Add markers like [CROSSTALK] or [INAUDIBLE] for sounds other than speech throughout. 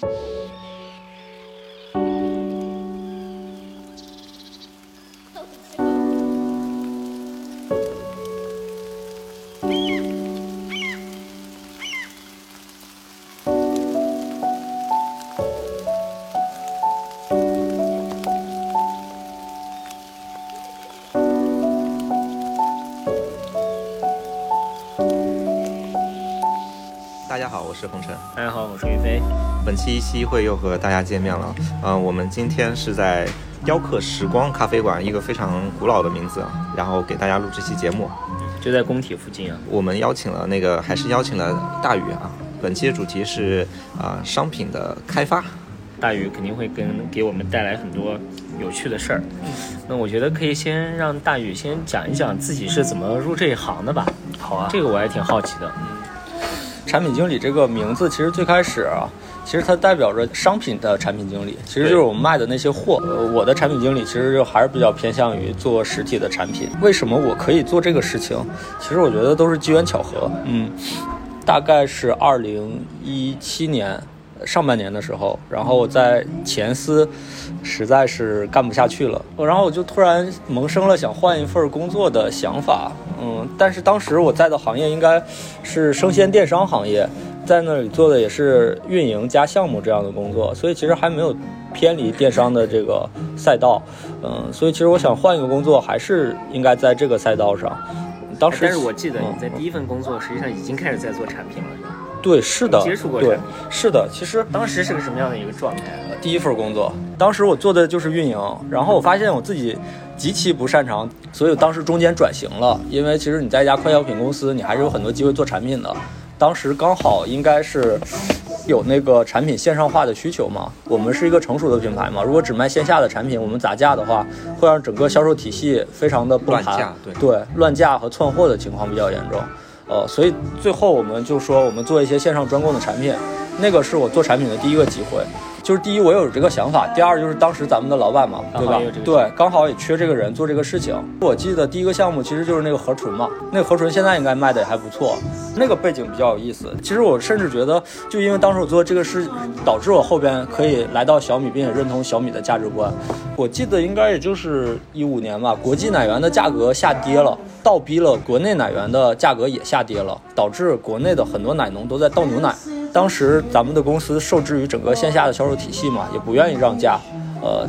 大是红尘。大家好，我是于飞。本期西会又和大家见面了。嗯、我们今天是在雕刻时光咖啡馆，一个非常古老的名字，然后给大家录这期节目。就在工体附近啊。我们邀请了那个，还是邀请了大宇啊。本期的主题是啊、商品的开发。大宇肯定会跟给我们带来很多有趣的事儿。那我觉得可以先让大宇先讲一讲自己是怎么入这一行的吧。好啊，这个我还挺好奇的。产品经理这个名字其实最开始啊，其实它代表着商品的产品经理，其实就是我们卖的那些货。呃我的产品经理其实就还是比较偏向于做实体的产品。为什么我可以做这个事情？其实我觉得都是机缘巧合。嗯，大概是二零一七年上半年的时候，然后我在前司实在是干不下去了，然后我就突然萌生了想换一份工作的想法。嗯，但是当时我在的行业应该是生鲜电商行业，在那里做的也是运营加项目这样的工作，所以其实还没有偏离电商的这个赛道。嗯，所以其实我想换一个工作，还是应该在这个赛道上。当时，但是我记得嗯你在第一份工作实际上已经开始在做产品了，对，是的，接触过对，是的，其实当时是个什么样的一个状态？啊第一份工作，当时我做的就是运营，然后我发现我自己极其不擅长，所以当时中间转型了。因为其实你在一家快消品公司，你还是有很多机会做产品的。当时刚好应该是有那个产品线上化的需求嘛，我们是一个成熟的品牌嘛，如果只卖线下的产品，我们砸价的话，会让整个销售体系非常的崩盘乱价，对对，乱价和窜货的情况比较严重。呃，所以最后我们就说我们做一些线上专供的产品，那个是我做产品的第一个机会。就是第一，我有这个想法；第二，就是当时咱们的老板嘛，对吧对，刚好也缺这个人做这个事情。我记得第一个项目其实就是那个河豚嘛，那个河豚现在应该卖的也还不错。那个背景比较有意思。其实我甚至觉得，就因为当时我做这个事，导致我后边可以来到小米，并且认同小米的价值观。我记得应该也就是一五年吧，国际奶源的价格下跌了，倒逼了国内奶源的价格也下跌了，导致国内的很多奶农都在倒牛奶。当时咱们的公司受制于整个线下的销售体系嘛，也不愿意让价，呃。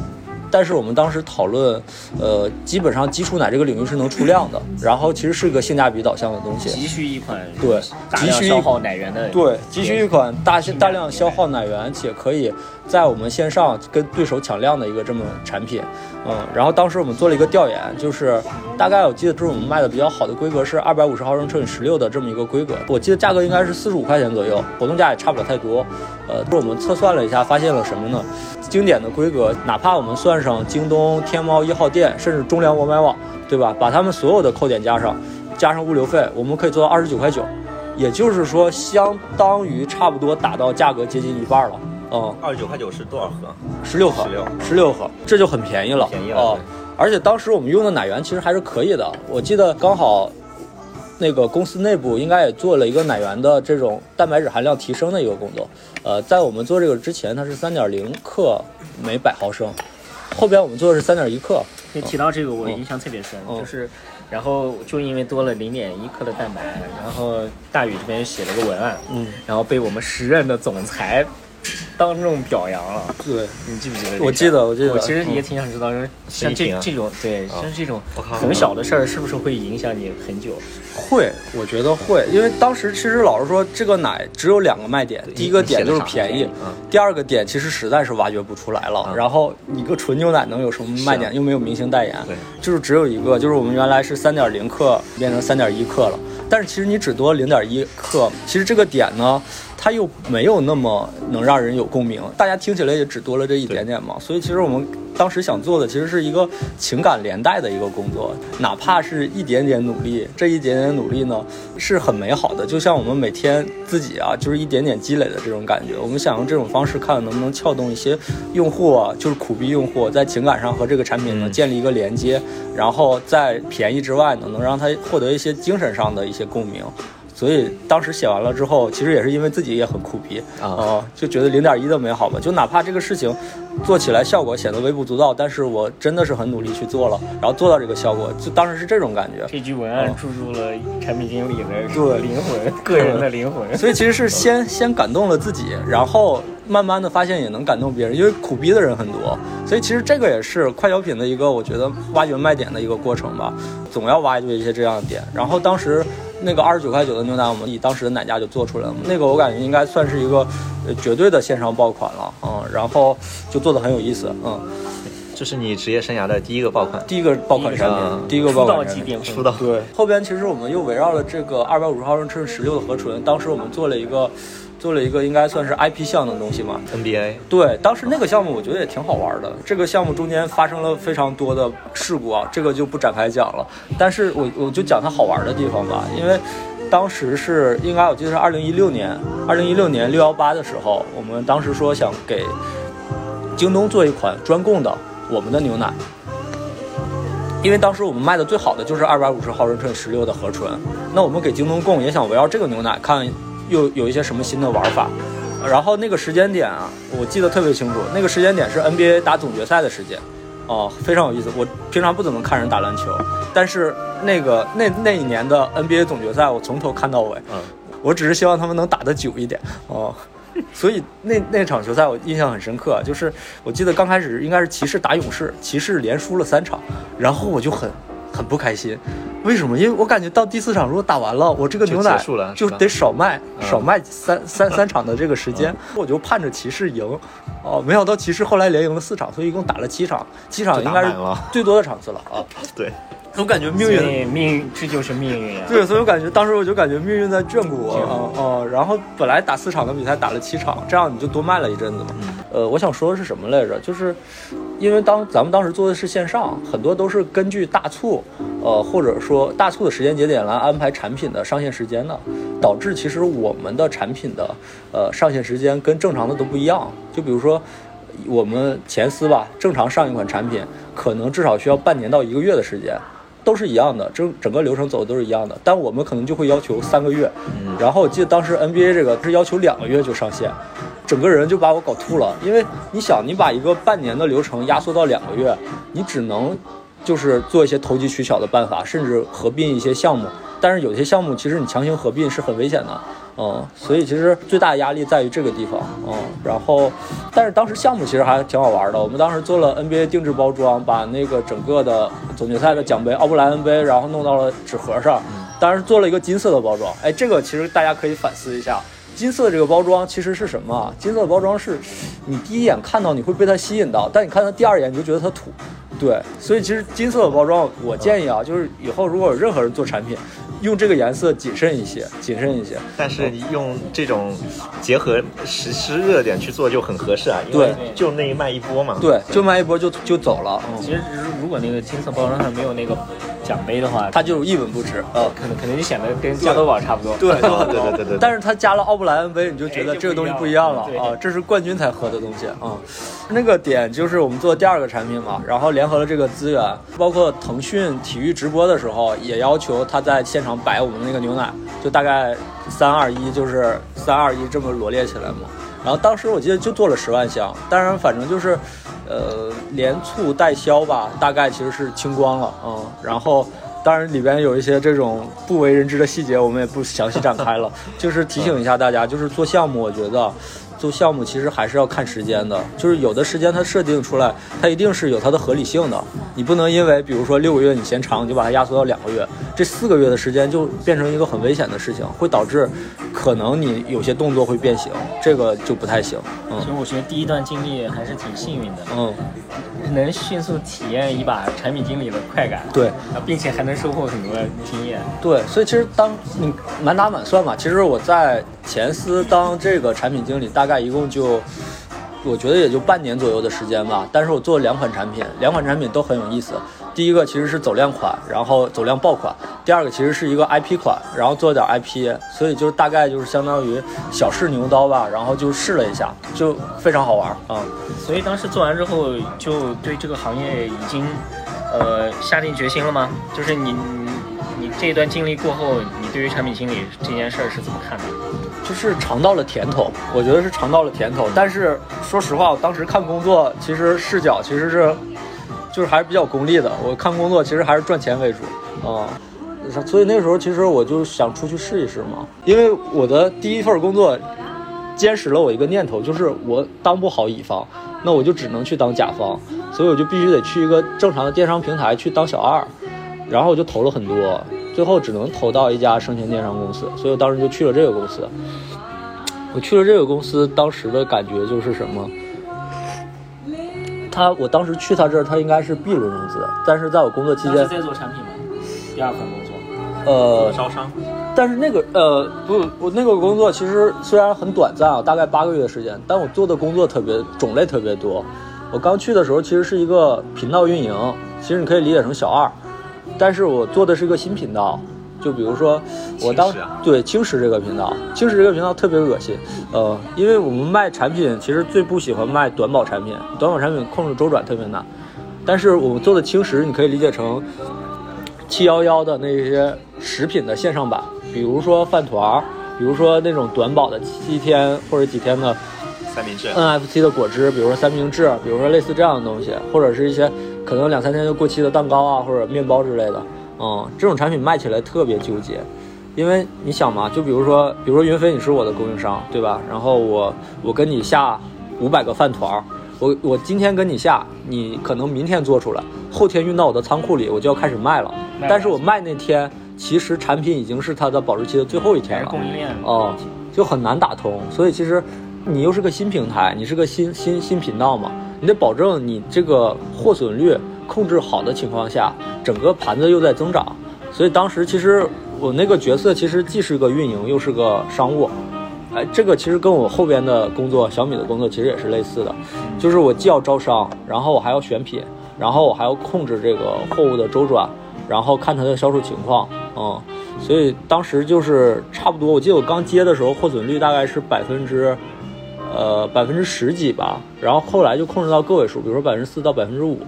但是我们当时讨论，呃，基本上基础奶这个领域是能出量的，然后其实是一个性价比导向的东西。急需一款对急需消耗奶源的对，急需一款大大量消耗奶源且可以在我们线上跟对手抢量的一个这么产品，嗯，然后当时我们做了一个调研，就是大概我记得就是我们卖的比较好的规格是二百五十毫升乘以十六的这么一个规格，我记得价格应该是四十五块钱左右，活动价也差不了太多，呃，我们测算了一下，发现了什么呢？经典的规格，哪怕我们算上京东、天猫一号店，甚至中粮我买网，对吧？把他们所有的扣点加上，加上物流费，我们可以做到二十九块九。也就是说，相当于差不多打到价格接近一半了。嗯，二十九块九是多少盒？十六盒，16十六盒，这就很便宜了。便宜了哦。而且当时我们用的奶源其实还是可以的，我记得刚好。那个公司内部应该也做了一个奶源的这种蛋白质含量提升的一个工作，呃，在我们做这个之前，它是三点零克每百毫升，后边我们做的是三点一克，你提到这个，我印象特别深，嗯就是，然后就因为多了零点一克的蛋白，然后大宇这边写了个文案，嗯，然后被我们时任的总裁当众表扬了。对，你记不记得这个？我记得我记得。我其实也挺想知道，说像这这种对，像这种很小的事儿，是不是会影响你很久？会，我觉得会，因为当时其实老实说，这个奶只有两个卖点，第一个点就是便宜，嗯，第二个点其实实在是挖掘不出来了。嗯。然后你个纯牛奶能有什么卖点？又没有明星代言，就是只有一个，就是我们原来是三点零克变成三点一克了，但是其实你只多零点一克，其实这个点呢，它又没有那么能让人有共鸣，大家听起来也只多了这一点点嘛，所以其实我们当时想做的其实是一个情感连带的一个工作，哪怕是一点点努力，这一点点努力呢是很美好的，就像我们每天自己啊，就是一点点积累的这种感觉。我们想用这种方式看能不能撬动一些用户啊，就是苦逼用户，在情感上和这个产品呢嗯建立一个连接，然后在便宜之外呢，能让他获得一些精神上的一些共鸣。所以当时写完了之后，其实也是因为自己也很苦逼啊呃就觉得零点一的美好吧，就哪怕这个事情做起来效果显得微不足道，但是我真的是很努力去做了，然后做到这个效果，就当时是这种感觉。这句文案注入了产品经理的对灵魂，个人的灵魂。[LAUGHS] 所以其实是先先感动了自己，然后慢慢的发现也能感动别人，因为苦逼的人很多，所以其实这个也是快消品的一个我觉得挖掘卖点的一个过程吧，总要挖掘一些这样的点。然后当时那个二十九块九的牛奶，我们以当时的奶价就做出来了，那个我感觉应该算是一个呃绝对的线上爆款了，嗯，然后就做的很有意思，嗯，这是你职业生涯的第一个爆款。第一个爆款产嗯品，第一个爆款产品。出道对，后边其实我们又围绕了这个二百五十毫升乘十六的合醇，当时我们做了一个，做了一个应该算是 IP 项的东西嘛。NBA 对，当时那个项目我觉得也挺好玩的。这个项目中间发生了非常多的事故啊，这个就不展开讲了。但是我我就讲它好玩的地方吧，因为当时是应该我记得是二零一六年，二零一六年六幺八的时候，我们当时说想给京东做一款专供的我们的牛奶。因为当时我们卖的最好的就是二百五十毫升乘十六的合纯，那我们给京东供也想围绕这个牛奶看又有一些什么新的玩法。然后那个时间点啊，我记得特别清楚，那个时间点是 NBA 打总决赛的时间，哦，非常有意思。我平常不怎么看人打篮球，但是那个那那一年的 NBA 总决赛，我从头看到尾。嗯，我只是希望他们能打得久一点哦。所以那那场球赛我印象很深刻，就是我记得刚开始应该是骑士打勇士，骑士连输了三场，然后我就很很不开心。为什么？因为我感觉到第四场如果打完了，我这个牛奶就得少卖嗯少卖三三三场的这个时间，我就盼着骑士赢。哦，没想到骑士后来连赢了四场，所以一共打了七场，七场应该是最多的场次了啊。[LAUGHS] 对，我感觉命运命运这就是命运啊。对，所以我感觉当时我就感觉命运在眷顾我，哦、哦、然后本来打四场的比赛打了七场，这样你就多卖了一阵子嘛。呃，我想说的是什么来着？就是因为当咱们当时做的是线上，很多都是根据大促，呃，或者说大促的时间节点来安排产品的上线时间的，导致其实我们的产品的呃上线时间跟正常的都不一样。就比如说。我们前司吧，正常上一款产品，可能至少需要半年到一个月的时间，都是一样的，整整个流程走的都是一样的，但我们可能就会要求三个月。然后我记得当时 NBA 这个是要求两个月就上线，整个人就把我搞吐了。因为你想，你把一个半年的流程压缩到两个月，你只能就是做一些投机取巧的办法，甚至合并一些项目。但是有些项目其实你强行合并是很危险的，嗯，所以其实最大的压力在于这个地方，嗯，然后，但是当时项目其实还挺好玩的，我们当时做了 NBA 定制包装，把那个整个的总决赛的奖杯奥布莱恩杯，然后弄到了纸盒上，当时做了一个金色的包装，哎，这个其实大家可以反思一下。金色的这个包装其实是什么啊？金色的包装是你第一眼看到你会被它吸引到，但你看它第二眼你就觉得它土。对，所以其实金色的包装，我建议啊，就是以后如果有任何人做产品，用这个颜色谨慎一些，谨慎一些。但是你用这种结合实施热点去做就很合适啊，因为对就那一卖一波嘛。对，就卖一波就就走了，嗯，其实如如果那个金色包装上没有那个奖杯的话，它就一文不值。呃，可能可能就显得跟加多宝差不多。对啊对对对对 [LAUGHS] 但是它加了奥布莱恩杯，你就觉得这个东西不不一样了啊，这是冠军才喝的东西啊。那个点就是我们做第二个产品嘛，然后联合了这个资源，包括腾讯体育直播的时候，也要求他在现场摆我们那个牛奶，就大概三二一，就是三二一这么罗列起来嘛。然后当时我记得就做了十万箱，当然反正就是，呃，连促带销吧，大概其实是清光了，嗯，然后。当然，里边有一些这种不为人知的细节，我们也不详细展开了。就是提醒一下大家，就是做项目，我觉得做项目其实还是要看时间的。就是有的时间它设定出来，它一定是有它的合理性的。你不能因为比如说六个月你嫌长，你就把它压缩到两个月，这四个月的时间就变成一个很危险的事情，会导致可能你有些动作会变形，这个就不太行。嗯其实我觉得第一段经历还是挺幸运的，嗯，能迅速体验一把产品经理的快感，对。啊，并且还能收获很多经验。对，所以其实当你满打满算嘛，其实我在前司当这个产品经理，大大概一共就，我觉得也就半年左右的时间吧。但是我做了两款产品，两款产品都很有意思。第一个其实是走量款，然后走量爆款；第二个其实是一个 IP 款，然后做点 IP，所以就大概就是相当于小试牛刀吧，然后就试了一下，就非常好玩啊、所以当时做完之后，就对这个行业已经，呃，下定决心了吗？就是你你你这一段经历过后，你对于产品经理这件事儿是怎么看的？就是尝到了甜头，我觉得是尝到了甜头。但是说实话，我当时看工作，其实视角其实是，就是还是比较功利的。我看工作其实还是赚钱为主啊、所以那时候其实我就想出去试一试嘛。因为我的第一份工作，坚实了我一个念头，就是我当不好乙方，那我就只能去当甲方，所以我就必须得去一个正常的电商平台去当小二。然后我就投了很多，最后只能投到一家生鲜电商公司，所以我当时就去了这个公司。我去了这个公司，当时的感觉就是什么？他，我当时去他这儿，他应该是 B 轮融资，但是在我工作期间，在做产品吗？第二份工作，呃，招商，但是那个呃不，我那个工作其实虽然很短暂啊，大概八个月的时间，但我做的工作特别种类特别多。我刚去的时候其实是一个频道运营，其实你可以理解成小二，但是我做的是一个新频道，就比如说我当对轻食这个频道，轻食这个频道特别恶心，呃，因为我们卖产品其实最不喜欢卖短保产品，短保产品控制周转特别难，但是我们做的轻食你可以理解成七幺幺的那些食品的线上版，比如说饭团儿，比如说那种短保的七天或者几天的三明治，NFC 的果汁，比如说三明治，比如说类似这样的东西，或者是一些可能两三天就过期的蛋糕啊，或者面包之类的。嗯，这种产品卖起来特别纠结，因为你想嘛，就比如说，比如说云飞你是我的供应商，对吧？然后我我跟你下五百个饭团儿，我我今天跟你下，你可能明天做出来，后天运到我的仓库里，我就要开始卖了。但是我卖那天，其实产品已经是它的保质期的最后一天了。供应链哦，就很难打通。所以其实你又是个新平台，你是个新新新频道嘛，你得保证你这个货损率控制好的情况下，整个盘子又在增长。所以当时其实我那个角色其实既是个运营，又是个商务。哎，这个其实跟我后边的工作，小米的工作其实也是类似的，就是我既要招商，然后我还要选品，然后我还要控制这个货物的周转，然后看它的销售情况，嗯，所以当时就是差不多，我记得我刚接的时候货损率大概是百分之，呃百分之十几吧，然后后来就控制到个位数，比如说百分之四到百分之五，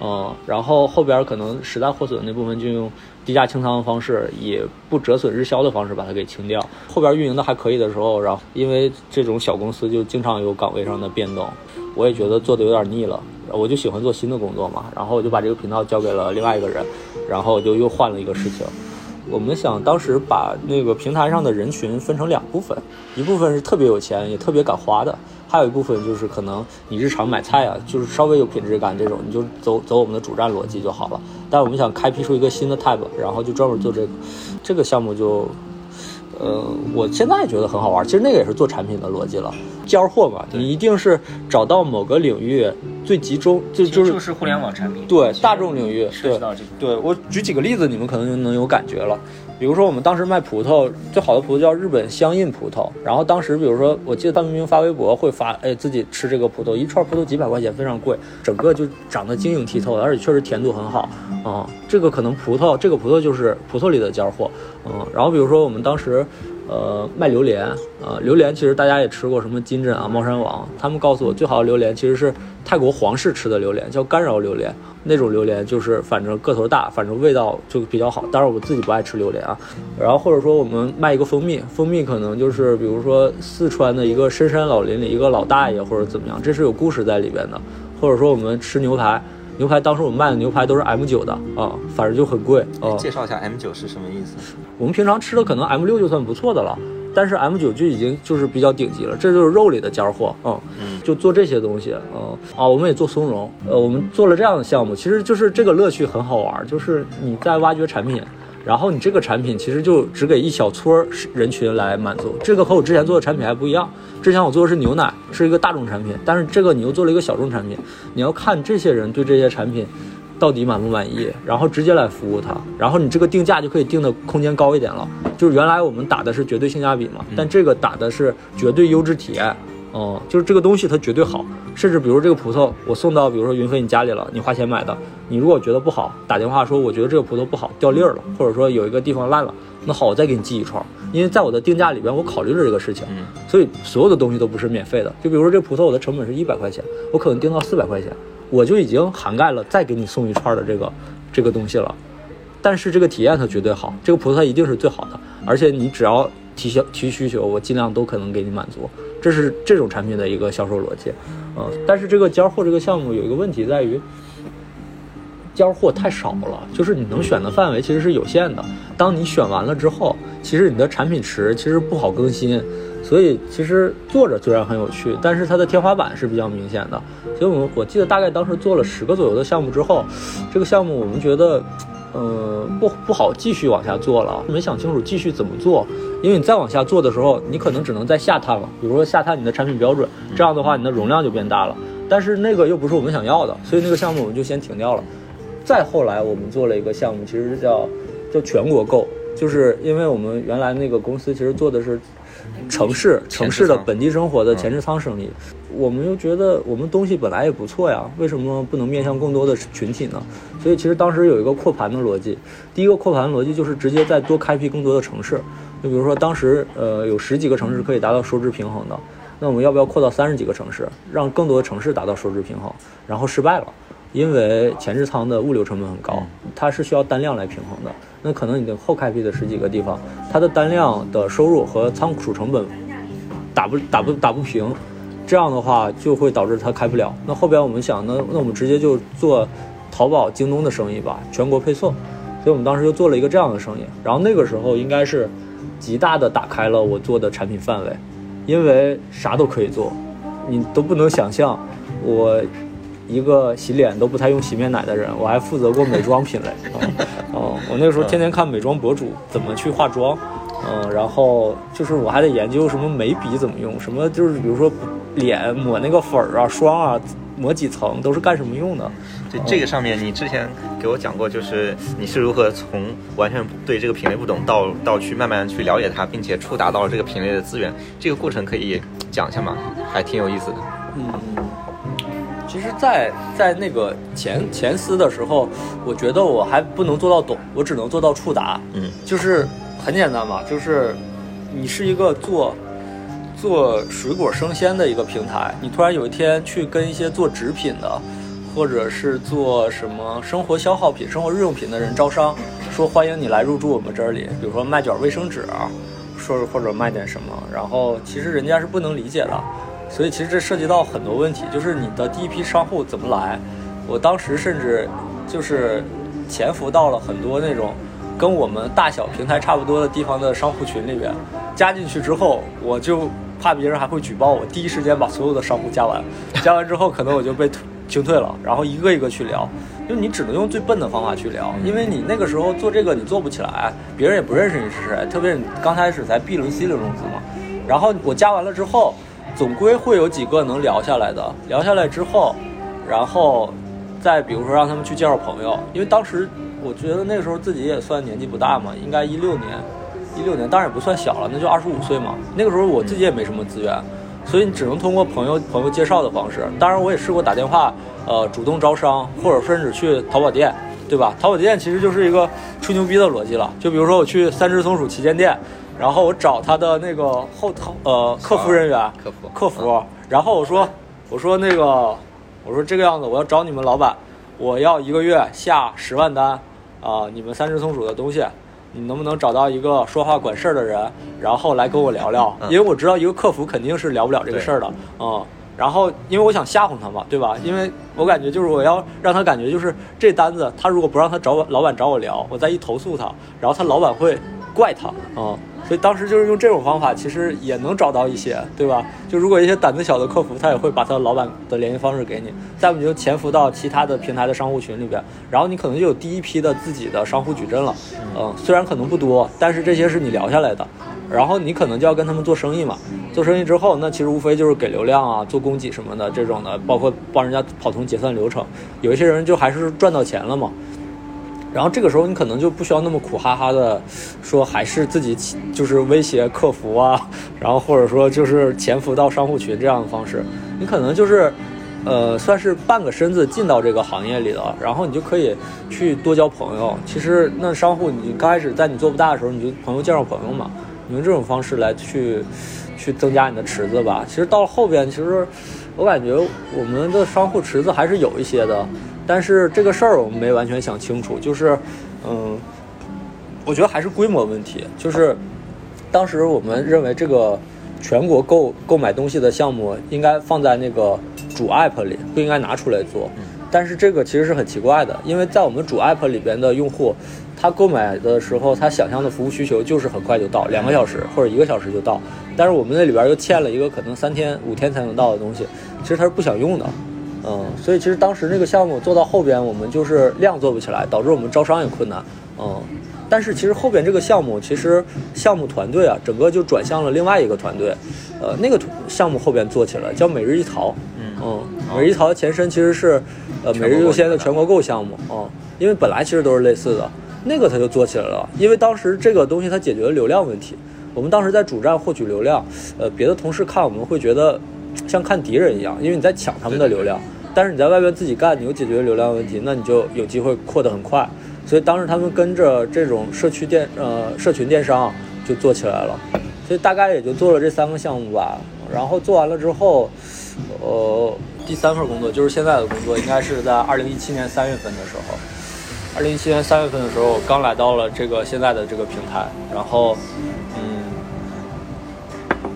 嗯，然后后边可能实在货损的那部分就用低价清仓的方式，以不折损日销的方式把它给清掉。后边运营的还可以的时候，然后因为这种小公司就经常有岗位上的变动，我也觉得做的有点腻了，我就喜欢做新的工作嘛，然后我就把这个频道交给了另外一个人，然后就又换了一个事情。我们想当时把那个平台上的人群分成两部分，一部分是特别有钱也特别敢花的，还有一部分就是可能你日常买菜啊，就是稍微有品质感这种，你就走走我们的主战逻辑就好了。但我们想开辟出一个新的 type，然后就专门做这个，这个项目就，呃，我现在觉得很好玩。其实那个也是做产品的逻辑了，交货嘛，你一定是找到某个领域最集中，就就是就是是互联网产品，对大众领域，对涉及到这个。对我举几个例子，你们可能就能有感觉了。比如说，我们当时卖葡萄，最好的葡萄叫日本香印葡萄。然后当时，比如说，我记得范冰冰发微博会发，哎，自己吃这个葡萄，一串葡萄几百块钱，非常贵，整个就长得晶莹剔透的，而且确实甜度很好啊、这个可能葡萄，这个葡萄就是葡萄里的尖货，嗯。然后比如说我们当时，呃，卖榴莲，呃，榴莲其实大家也吃过，什么金枕啊、猫山王，他们告诉我最好的榴莲其实是泰国皇室吃的榴莲，叫干扰榴莲。那种榴莲就是反正个头大，反正味道就比较好。当然我自己不爱吃榴莲啊。然后或者说我们卖一个蜂蜜，蜂蜜可能就是比如说四川的一个深山老林里一个老大爷或者怎么样，这是有故事在里边的。或者说我们吃牛排，牛排当时我们卖的牛排都是 M 九的啊，反正就很贵啊。介绍一下 M 九是什么意思？我们平常吃的可能 M 六就算不错的了，但是 M 九就已经就是比较顶级了，这就是肉里的尖货，啊，嗯就做这些东西，啊啊，我们也做松茸，呃，我们做了这样的项目，其实就是这个乐趣很好玩，就是你在挖掘产品。然后你这个产品其实就只给一小撮人群来满足，这个和我之前做的产品还不一样。之前我做的是牛奶，是一个大众产品，但是这个你又做了一个小众产品，你要看这些人对这些产品到底满不满意，然后直接来服务他，然后你这个定价就可以定的空间高一点了。就是原来我们打的是绝对性价比嘛，但这个打的是绝对优质体验。哦、就是这个东西它绝对好，甚至比如这个葡萄我送到比如说云飞你家里了，你花钱买的，你如果觉得不好，打电话说我觉得这个葡萄不好，掉粒儿了，或者说有一个地方烂了，那好，我再给你寄一串，因为在我的定价里边我考虑了这个事情，嗯所以所有的东西都不是免费的。就比如说这葡萄我的成本是一百块钱，我可能定到四百块钱，我就已经涵盖了再给你送一串的这个这个东西了。但是这个体验它绝对好，这个葡萄它一定是最好的，而且你只要提销提需求，我尽量都可能给你满足，这是这种产品的一个销售逻辑，嗯，但是这个交货这个项目有一个问题在于。交货太少了，就是你能选的范围其实是有限的。当你选完了之后，其实你的产品池其实不好更新，所以其实做着虽然很有趣，但是它的天花板是比较明显的。所以我们我记得大概当时做了十个左右的项目之后，这个项目我们觉得，呃，不不好继续往下做了，没想清楚继续怎么做。因为你再往下做的时候，你可能只能再下探了，比如说下探你的产品标准，这样的话你的容量就变大了。但是那个又不是我们想要的，所以那个项目我们就先停掉了。再后来，我们做了一个项目，其实叫叫全国购，就是因为我们原来那个公司其实做的是城市城市的本地生活的前置仓生意，我们又觉得我们东西本来也不错呀，为什么不能面向更多的群体呢？所以其实当时有一个扩盘的逻辑，第一个扩盘逻辑就是直接再多开辟更多的城市，就比如说当时呃有十几个城市可以达到收支平衡的，那我们要不要扩到三十几个城市，让更多的城市达到收支平衡？然后失败了。因为前置仓的物流成本很高，它是需要单量来平衡的。那可能你的后开辟的十几个地方，它的单量的收入和仓储成本打不打不打不平，这样的话就会导致它开不了。那后边我们想，那那我们直接就做淘宝、京东的生意吧，全国配送。所以我们当时就做了一个这样的生意。然后那个时候应该是极大的打开了我做的产品范围，因为啥都可以做，你都不能想象我。一个洗脸都不太用洗面奶的人，我还负责过美妆品类。哦，我那个时候天天看美妆博主怎么去化妆，嗯，然后就是我还得研究什么眉笔怎么用，什么就是比如说脸抹那个粉儿啊、霜啊，抹几层都是干什么用的。就这个上面，你之前给我讲过，就是你是如何从完全对这个品类不懂，到到去慢慢去了解它，并且触达到了这个品类的资源，这个过程可以讲一下吗？还挺有意思的。嗯。其实，在在那个前前司的时候，我觉得我还不能做到懂，我只能做到触达。嗯，就是很简单嘛，就是你是一个做做水果生鲜的一个平台，你突然有一天去跟一些做纸品的，或者是做什么生活消耗品、生活日用品的人招商，说欢迎你来入驻我们这里，比如说卖卷卫生纸，说或者卖点什么，然后其实人家是不能理解的。所以其实这涉及到很多问题，就是你的第一批商户怎么来？我当时甚至就是潜伏到了很多那种跟我们大小平台差不多的地方的商户群里边，加进去之后，我就怕别人还会举报我，第一时间把所有的商户加完，加完之后可能我就被清退了，然后一个一个去聊，就你只能用最笨的方法去聊，因为你那个时候做这个你做不起来，别人也不认识你是谁，特别是刚开始才 B 轮 C 轮融资嘛，然后我加完了之后。总归会有几个能聊下来的，聊下来之后，然后再比如说让他们去介绍朋友，因为当时我觉得那个时候自己也算年纪不大嘛，应该一六年，一六年当然也不算小了，那就二十五岁嘛。那个时候我自己也没什么资源，所以你只能通过朋友朋友介绍的方式。当然我也试过打电话，呃，主动招商，或者甚至去淘宝店，对吧？淘宝店其实就是一个吹牛逼的逻辑了。就比如说我去三只松鼠旗舰店。然后我找他的那个后头呃客服人员，客服。客服，然后我说我说那个我说这个样子，我要找你们老板，我要一个月下十万单啊，你们三只松鼠的东西，你能不能找到一个说话管事儿的人，然后来跟我聊聊？因为我知道一个客服肯定是聊不了这个事儿的嗯。然后因为我想吓唬他嘛，对吧？因为我感觉就是我要让他感觉就是这单子，他如果不让他找老板找我聊，我再一投诉他，然后他老板会怪他啊。所以当时就是用这种方法，其实也能找到一些，对吧？就如果一些胆子小的客服，他也会把他老板的联系方式给你，再不你就潜伏到其他的平台的商户群里边，然后你可能就有第一批的自己的商户矩阵了。嗯，虽然可能不多，但是这些是你聊下来的，然后你可能就要跟他们做生意嘛。做生意之后，那其实无非就是给流量啊，做供给什么的这种的，包括帮人家跑通结算流程。有一些人就还是赚到钱了嘛。然后这个时候你可能就不需要那么苦哈哈的说，还是自己就是威胁客服啊，[LAUGHS] 然后或者说就是潜伏到商户群这样的方式，你可能就是，呃，算是半个身子进到这个行业里了，然后你就可以去多交朋友。其实那商户你刚开始在你做不大的时候，你就朋友介绍朋友嘛，你用这种方式来去去增加你的池子吧。其实到了后边，其实我感觉我们的商户池子还是有一些的。但是这个事儿我们没完全想清楚，就是，嗯，我觉得还是规模问题，就是当时我们认为这个全国购购买东西的项目应该放在那个主 app 里，不应该拿出来做。但是这个其实是很奇怪的，因为在我们主 app 里边的用户，他购买的时候，他想象的服务需求就是很快就到，两个小时或者一个小时就到。但是我们那里边又欠了一个可能三天五天才能到的东西，其实他是不想用的。嗯，所以其实当时那个项目做到后边，我们就是量做不起来，导致我们招商也困难。嗯，但是其实后边这个项目，其实项目团队啊，整个就转向了另外一个团队。呃，那个项目后边做起来叫每日一淘。嗯，每日一淘的前身其实是呃每日优先的全国购项目。嗯，因为本来其实都是类似的，那个它就做起来了，因为当时这个东西它解决了流量问题。我们当时在主站获取流量，呃，别的同事看我们会觉得像看敌人一样，因为你在抢他们的流量。但是你在外边自己干，你又解决流量问题，那你就有机会扩得很快。所以当时他们跟着这种社区电呃社群电商就做起来了。所以大概也就做了这三个项目吧。然后做完了之后，呃，第三份工作就是现在的工作，应该是在二零一七年三月份的时候。二零一七年三月份的时候，我刚来到了这个现在的这个平台。然后，嗯，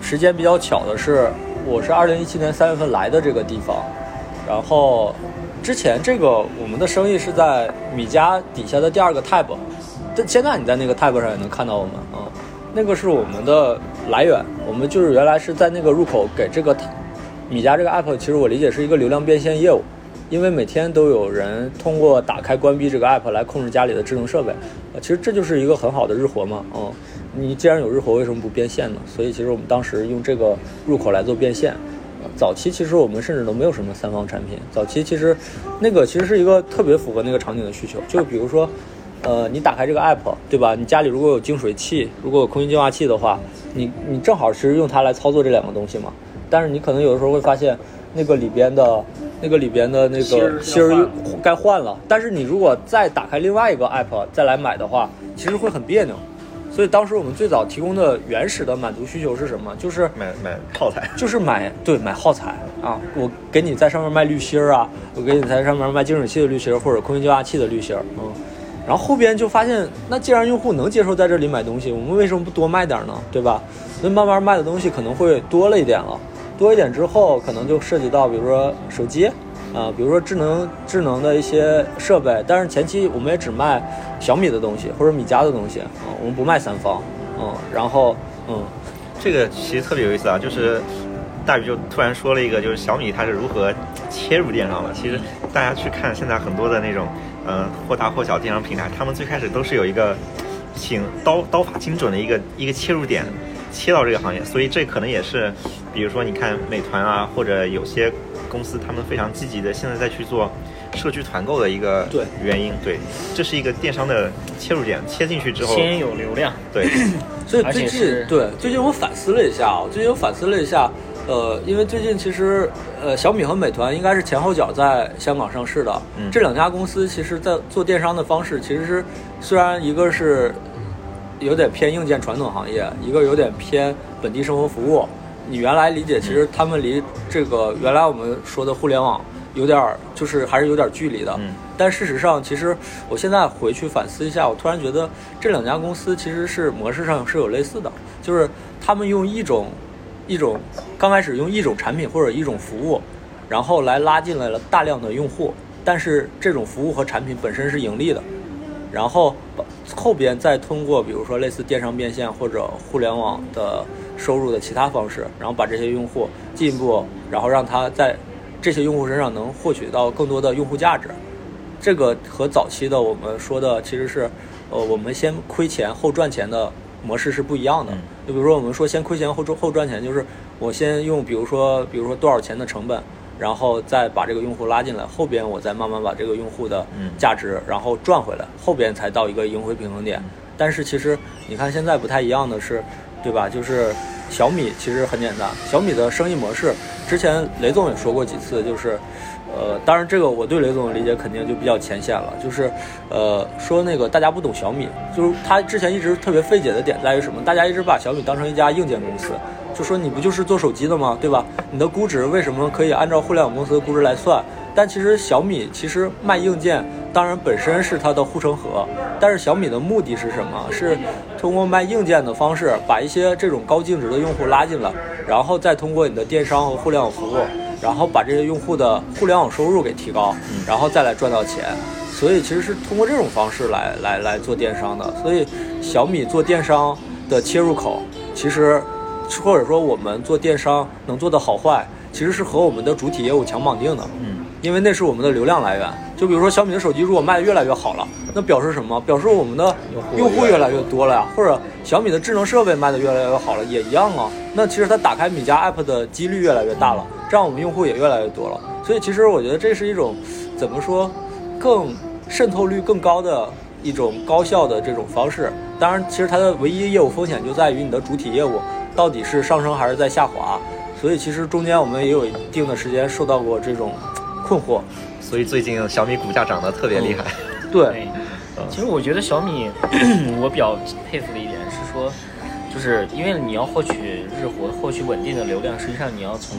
时间比较巧的是，我是二零一七年三月份来的这个地方。然后，之前这个我们的生意是在米家底下的第二个 tab，但现在你在那个 tab 上也能看到我们啊，那个是我们的来源。我们就是原来是在那个入口给这个米家这个 app，其实我理解是一个流量变现业务，因为每天都有人通过打开关闭这个 app 来控制家里的智能设备，呃，其实这就是一个很好的日活嘛，嗯，你既然有日活，为什么不变现呢？所以其实我们当时用这个入口来做变现。早期其实我们甚至都没有什么三方产品。早期其实，那个其实是一个特别符合那个场景的需求。就比如说，呃，你打开这个 app，对吧？你家里如果有净水器，如果有空气净化器的话，你你正好其实用它来操作这两个东西嘛。但是你可能有的时候会发现，那个里边的，那个里边的那个芯儿该换了。但是你如果再打开另外一个 app 再来买的话，其实会很别扭。所以当时我们最早提供的原始的满足需求是什么？就是买买耗材，[LAUGHS] 就是买对买耗材啊！我给你在上面卖滤芯儿啊，我给你在上面卖净水器的滤芯儿或者空气净化器的滤芯儿，嗯。然后后边就发现，那既然用户能接受在这里买东西，我们为什么不多卖点呢？对吧？那慢慢卖的东西可能会多了一点了，多一点之后，可能就涉及到比如说手机。啊，比如说智能智能的一些设备，但是前期我们也只卖小米的东西或者米家的东西啊，我们不卖三方，嗯，然后嗯，这个其实特别有意思啊，就是大宇就突然说了一个，就是小米它是如何切入电商的。其实大家去看现在很多的那种，嗯，或大或小电商平台，他们最开始都是有一个挺刀刀法精准的一个一个切入点，切到这个行业，所以这可能也是，比如说你看美团啊，或者有些。公司他们非常积极的，现在在去做社区团购的一个原因，对，这是一个电商的切入点，切进去之后先有流量，对，[COUGHS] 所以最近对最近我反思了一下啊，最近我反思了一下，呃，因为最近其实呃小米和美团应该是前后脚在香港上市的，这两家公司其实在做电商的方式其实是虽然一个是有点偏硬件传统行业，一个有点偏本地生活服务。你原来理解，其实他们离这个原来我们说的互联网有点儿，就是还是有点距离的。嗯。但事实上，其实我现在回去反思一下，我突然觉得这两家公司其实是模式上是有类似的，就是他们用一种一种刚开始用一种产品或者一种服务，然后来拉进来了大量的用户，但是这种服务和产品本身是盈利的，然后后边再通过比如说类似电商变现或者互联网的。收入的其他方式，然后把这些用户进一步，然后让他在这些用户身上能获取到更多的用户价值。这个和早期的我们说的其实是，呃，我们先亏钱后赚钱的模式是不一样的。就比如说我们说先亏钱后赚后赚钱，就是我先用比如说比如说多少钱的成本，然后再把这个用户拉进来，后边我再慢慢把这个用户的价值然后赚回来，后边才到一个盈亏平衡点。但是其实你看现在不太一样的是。对吧？就是小米其实很简单，小米的生意模式，之前雷总也说过几次，就是，呃，当然这个我对雷总的理解肯定就比较浅显了，就是，呃，说那个大家不懂小米，就是他之前一直特别费解的点在于什么？大家一直把小米当成一家硬件公司，就说你不就是做手机的吗？对吧？你的估值为什么可以按照互联网公司的估值来算？但其实小米其实卖硬件，当然本身是它的护城河，但是小米的目的是什么？是通过卖硬件的方式，把一些这种高净值的用户拉进来，然后再通过你的电商和互联网服务，然后把这些用户的互联网收入给提高，然后再来赚到钱。所以其实是通过这种方式来来来做电商的。所以小米做电商的切入口，其实或者说我们做电商能做的好坏，其实是和我们的主体业务强绑定的。嗯，因为那是我们的流量来源。就比如说小米的手机如果卖的越来越好了，那表示什么？表示我们的用户越来越多了呀。或者小米的智能设备卖的越来越好了，也一样啊。那其实它打开米家 app 的几率越来越大了，这样我们用户也越来越多了。所以其实我觉得这是一种怎么说更渗透率更高的一种高效的这种方式。当然，其实它的唯一业务风险就在于你的主体业务到底是上升还是在下滑。所以其实中间我们也有一定的时间受到过这种困惑。所以最近小米股价涨得特别厉害。[LAUGHS] 对，对，其实我觉得小米，[CLEARS THROAT] 我比较佩服的一点是说，就是因为你要获取日活、获取稳定的流量，实际上你要从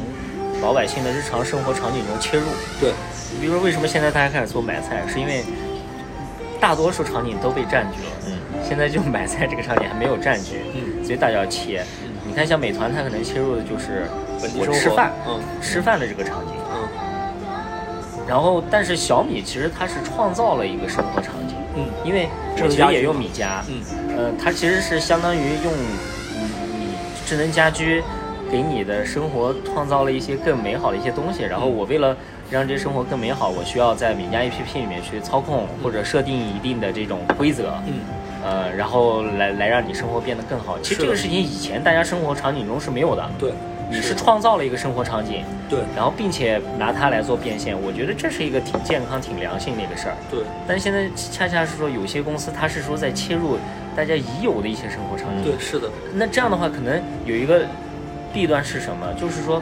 老百姓的日常生活场景中切入。对，你比如说为什么现在大家开始做买菜，是因为大多数场景都被占据了，嗯，现在就买菜这个场景还没有占据，嗯，所以大家要切。你看，像美团，它可能切入的就是我吃饭，嗯吃饭的这个场景。嗯然后，但是小米其实它是创造了一个生活场景，嗯。因为智能家居我其实也用米家，嗯。呃，它其实是相当于用你你智能家居给你的生活创造了一些更美好的一些东西。然后我为了让这生活更美好，我需要在米家 APP 里面去操控或者设定一定的这种规则，嗯。呃，然后来来让你生活变得更好。其实这个事情以前大家生活场景中是没有的，对，你是创造了一个生活场景，对然后并且拿它来做变现，我觉得这是一个挺健康、挺良性的一个事儿。对但是现在恰恰是说，有些公司它是说在切入大家已有的一些生活场景。对，是的，那这样的话，可能有一个弊端是什么？就是说，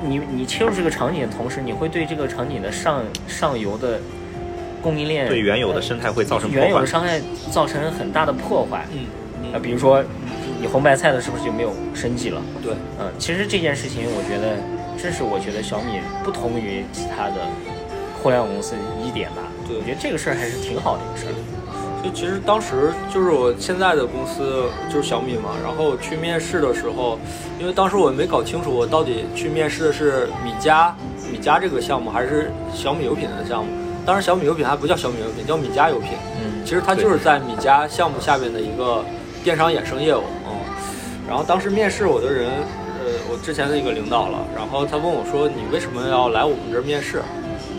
你你切入这个场景的同时，你会对这个场景的上上游的供应链对原有的生态会造成破原有的坏。伤害造成很大的破坏。嗯啊，比如说你红白菜的是不是就没有生计了？对，嗯，其实这件事情，我觉得这是我觉得小米不同于其他的互联网公司一点吧。对我觉得这个事儿还是挺好的一个事儿。就其实当时就是我现在的公司就是小米嘛，然后去面试的时候，因为当时我没搞清楚我到底去面试的是米家米家这个项目还是小米油品的项目。当时小米油品还不叫小米油品，叫米家油品。嗯，其实它就是在米家项目下面的一个电商衍生业务，嗯。然后当时面试我的人，呃，我之前的一个领导了，然后他问我说：“你为什么要来我们这儿面试？”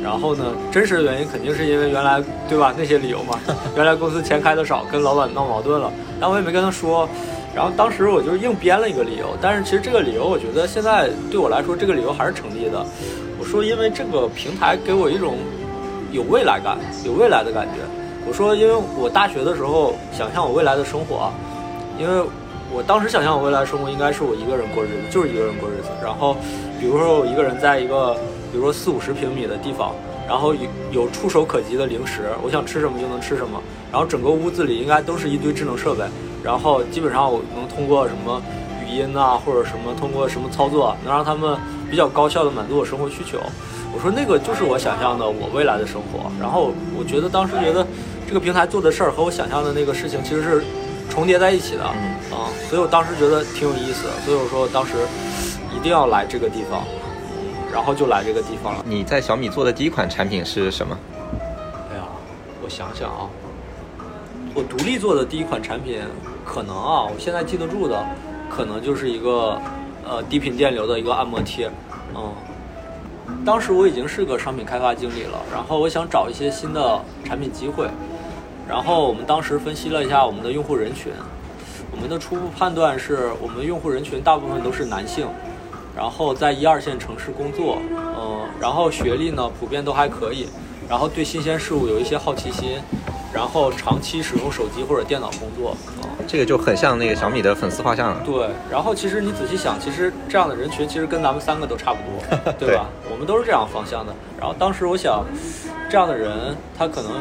然后呢，真实的原因肯定是因为原来对吧那些理由嘛，[LAUGHS] 原来公司钱开的少，跟老板闹矛盾了，但我也没跟他说。然后当时我就硬编了一个理由，但是其实这个理由我觉得现在对我来说，这个理由还是成立的。我说因为这个平台给我一种有未来感、有未来的感觉。我说，因为我大学的时候想象我未来的生活啊，因为我当时想象我未来生活应该是我一个人过日子，就是一个人过日子。然后，比如说我一个人在一个，比如说四五十平米的地方，然后有有触手可及的零食，我想吃什么就能吃什么。然后整个屋子里应该都是一堆智能设备，然后基本上我能通过什么语音啊，或者什么通过什么操作，能让他们比较高效的满足我生活需求。我说那个就是我想象的我未来的生活。然后我觉得当时觉得这个平台做的事儿和我想象的那个事情其实是重叠在一起的啊、嗯所以我当时觉得挺有意思的。所以我说当时一定要来这个地方，嗯，然后就来这个地方了。你在小米做的第一款产品是什么？哎呀，我想想啊，我独立做的第一款产品，可能啊，我现在记得住的，可能就是一个呃低频电流的一个按摩贴，嗯。当时我已经是个商品开发经理了，然后我想找一些新的产品机会，然后我们当时分析了一下我们的用户人群，我们的初步判断是我们用户人群大部分都是男性，然后在一二线城市工作，嗯，然后学历呢普遍都还可以，然后对新鲜事物有一些好奇心，然后长期使用手机或者电脑工作，啊，这个就很像那个小米的粉丝画像了。对，然后其实你仔细想，其实这样的人群其实跟咱们三个都差不多，对吧？[LAUGHS] 我们都是这样方向的。然后当时我想，这样的人他可能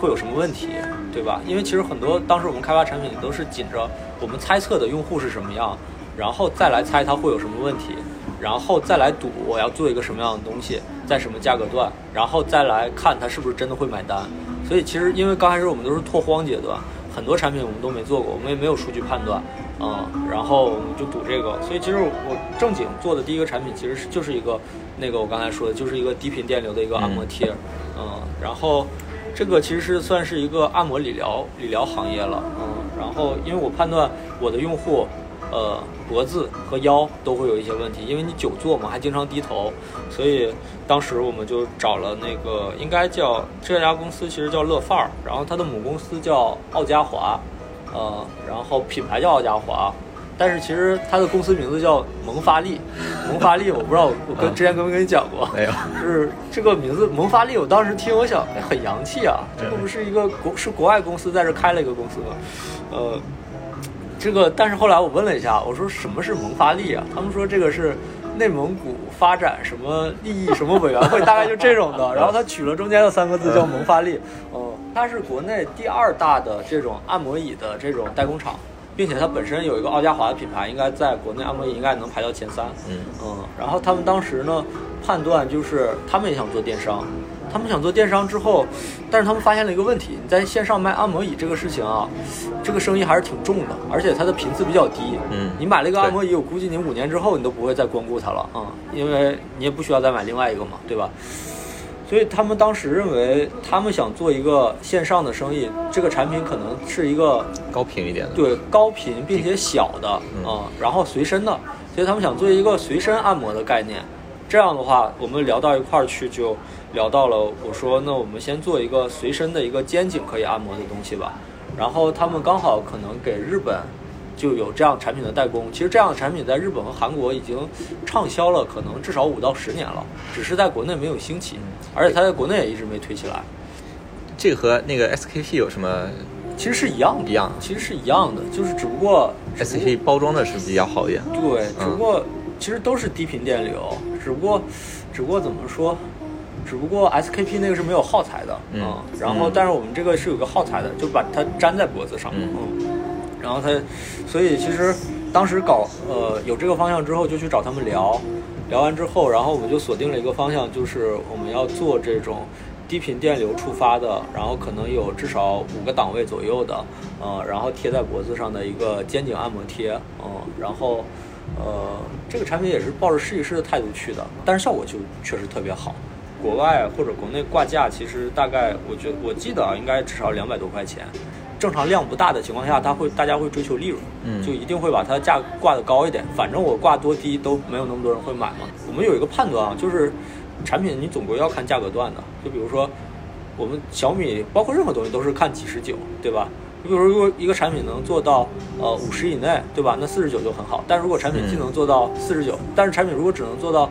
会有什么问题，对吧？因为其实很多当时我们开发产品都是紧着我们猜测的用户是什么样，然后再来猜他会有什么问题。然后再来赌我要做一个什么样的东西，在什么价格段，然后再来看他是不是真的会买单。所以其实因为刚开始我们都是拓荒阶段，很多产品我们都没做过，我们也没有数据判断，嗯，然后我们就赌这个。所以其实我正经做的第一个产品其实是就是一个那个我刚才说的，就是一个低频电流的一个按摩贴，嗯，然后这个其实是算是一个按摩理疗理疗行业了，嗯，然后因为我判断我的用户。呃，脖子和腰都会有一些问题，因为你久坐嘛，还经常低头，所以当时我们就找了那个应该叫这家公司，其实叫乐范儿，然后它的母公司叫奥嘉华，呃，然后品牌叫奥嘉华，但是其实它的公司名字叫萌发力，萌发力我不知道我跟之前跟没跟你讲过，没有，就是这个名字萌发力，我当时听我想，哎，很洋气啊，这个不是一个国是国外公司在这开了一个公司吗？呃。这个，但是后来我问了一下，我说什么是萌发力啊？他们说这个是内蒙古发展什么利益什么委员会，大概就这种的。然后他取了中间的三个字叫萌发力。嗯，它是国内第二大的这种按摩椅的这种代工厂，并且它本身有一个奥加华的品牌，应该在国内按摩椅应该能排到前三。嗯嗯，然后他们当时呢判断就是他们也想做电商。他们想做电商之后，但是他们发现了一个问题：你在线上卖按摩椅这个事情啊，这个生意还是挺重的，而且它的频次比较低。嗯，你买了一个按摩椅，我估计你五年之后你都不会再光顾它了啊，因为你也不需要再买另外一个嘛，对吧？所以他们当时认为，他们想做一个线上的生意，这个产品可能是一个高频一点的，对，高频并且小的啊，然后随身的，所以他们想做一个随身按摩的概念。这样的话，我们聊到一块儿去就。聊到了，我说那我们先做一个随身的一个肩颈可以按摩的东西吧。然后他们刚好可能给日本就有这样产品的代工。其实这样的产品在日本和韩国已经畅销了，可能至少五到十年了，只是在国内没有兴起，而且它在国内也一直没推起来。这个和那个 SKP 有什么？其实是一样的，一样，其实是一样的，就是只不过 SKP 包装的是比较好一点。对，只不过其实都是低频电流，只不过，只不过怎么说？只不过 SKP 那个是没有耗材的，嗯，然后但是我们这个是有个耗材的，就把它粘在脖子上，嗯，然后它，所以其实当时搞呃有这个方向之后，就去找他们聊，聊完之后，然后我们就锁定了一个方向，就是我们要做这种低频电流触发的，然后可能有至少五个档位左右的，呃，然后贴在脖子上的一个肩颈按摩贴，嗯，然后呃这个产品也是抱着试一试的态度去的，但是效果就确实特别好。国外或者国内挂价，其实大概我觉我记得啊，应该至少两百多块钱。正常量不大的情况下，他会大家会追求利润，嗯，就一定会把它价挂得高一点。反正我挂多低都没有那么多人会买嘛。我们有一个判断啊，就是产品你总归要看价格段的。就比如说我们小米，包括任何东西都是看几十九，对吧？你比如说如果一个产品能做到呃五十以内，对吧？那四十九就很好。但如果产品既能做到四十九，但是产品如果只能做到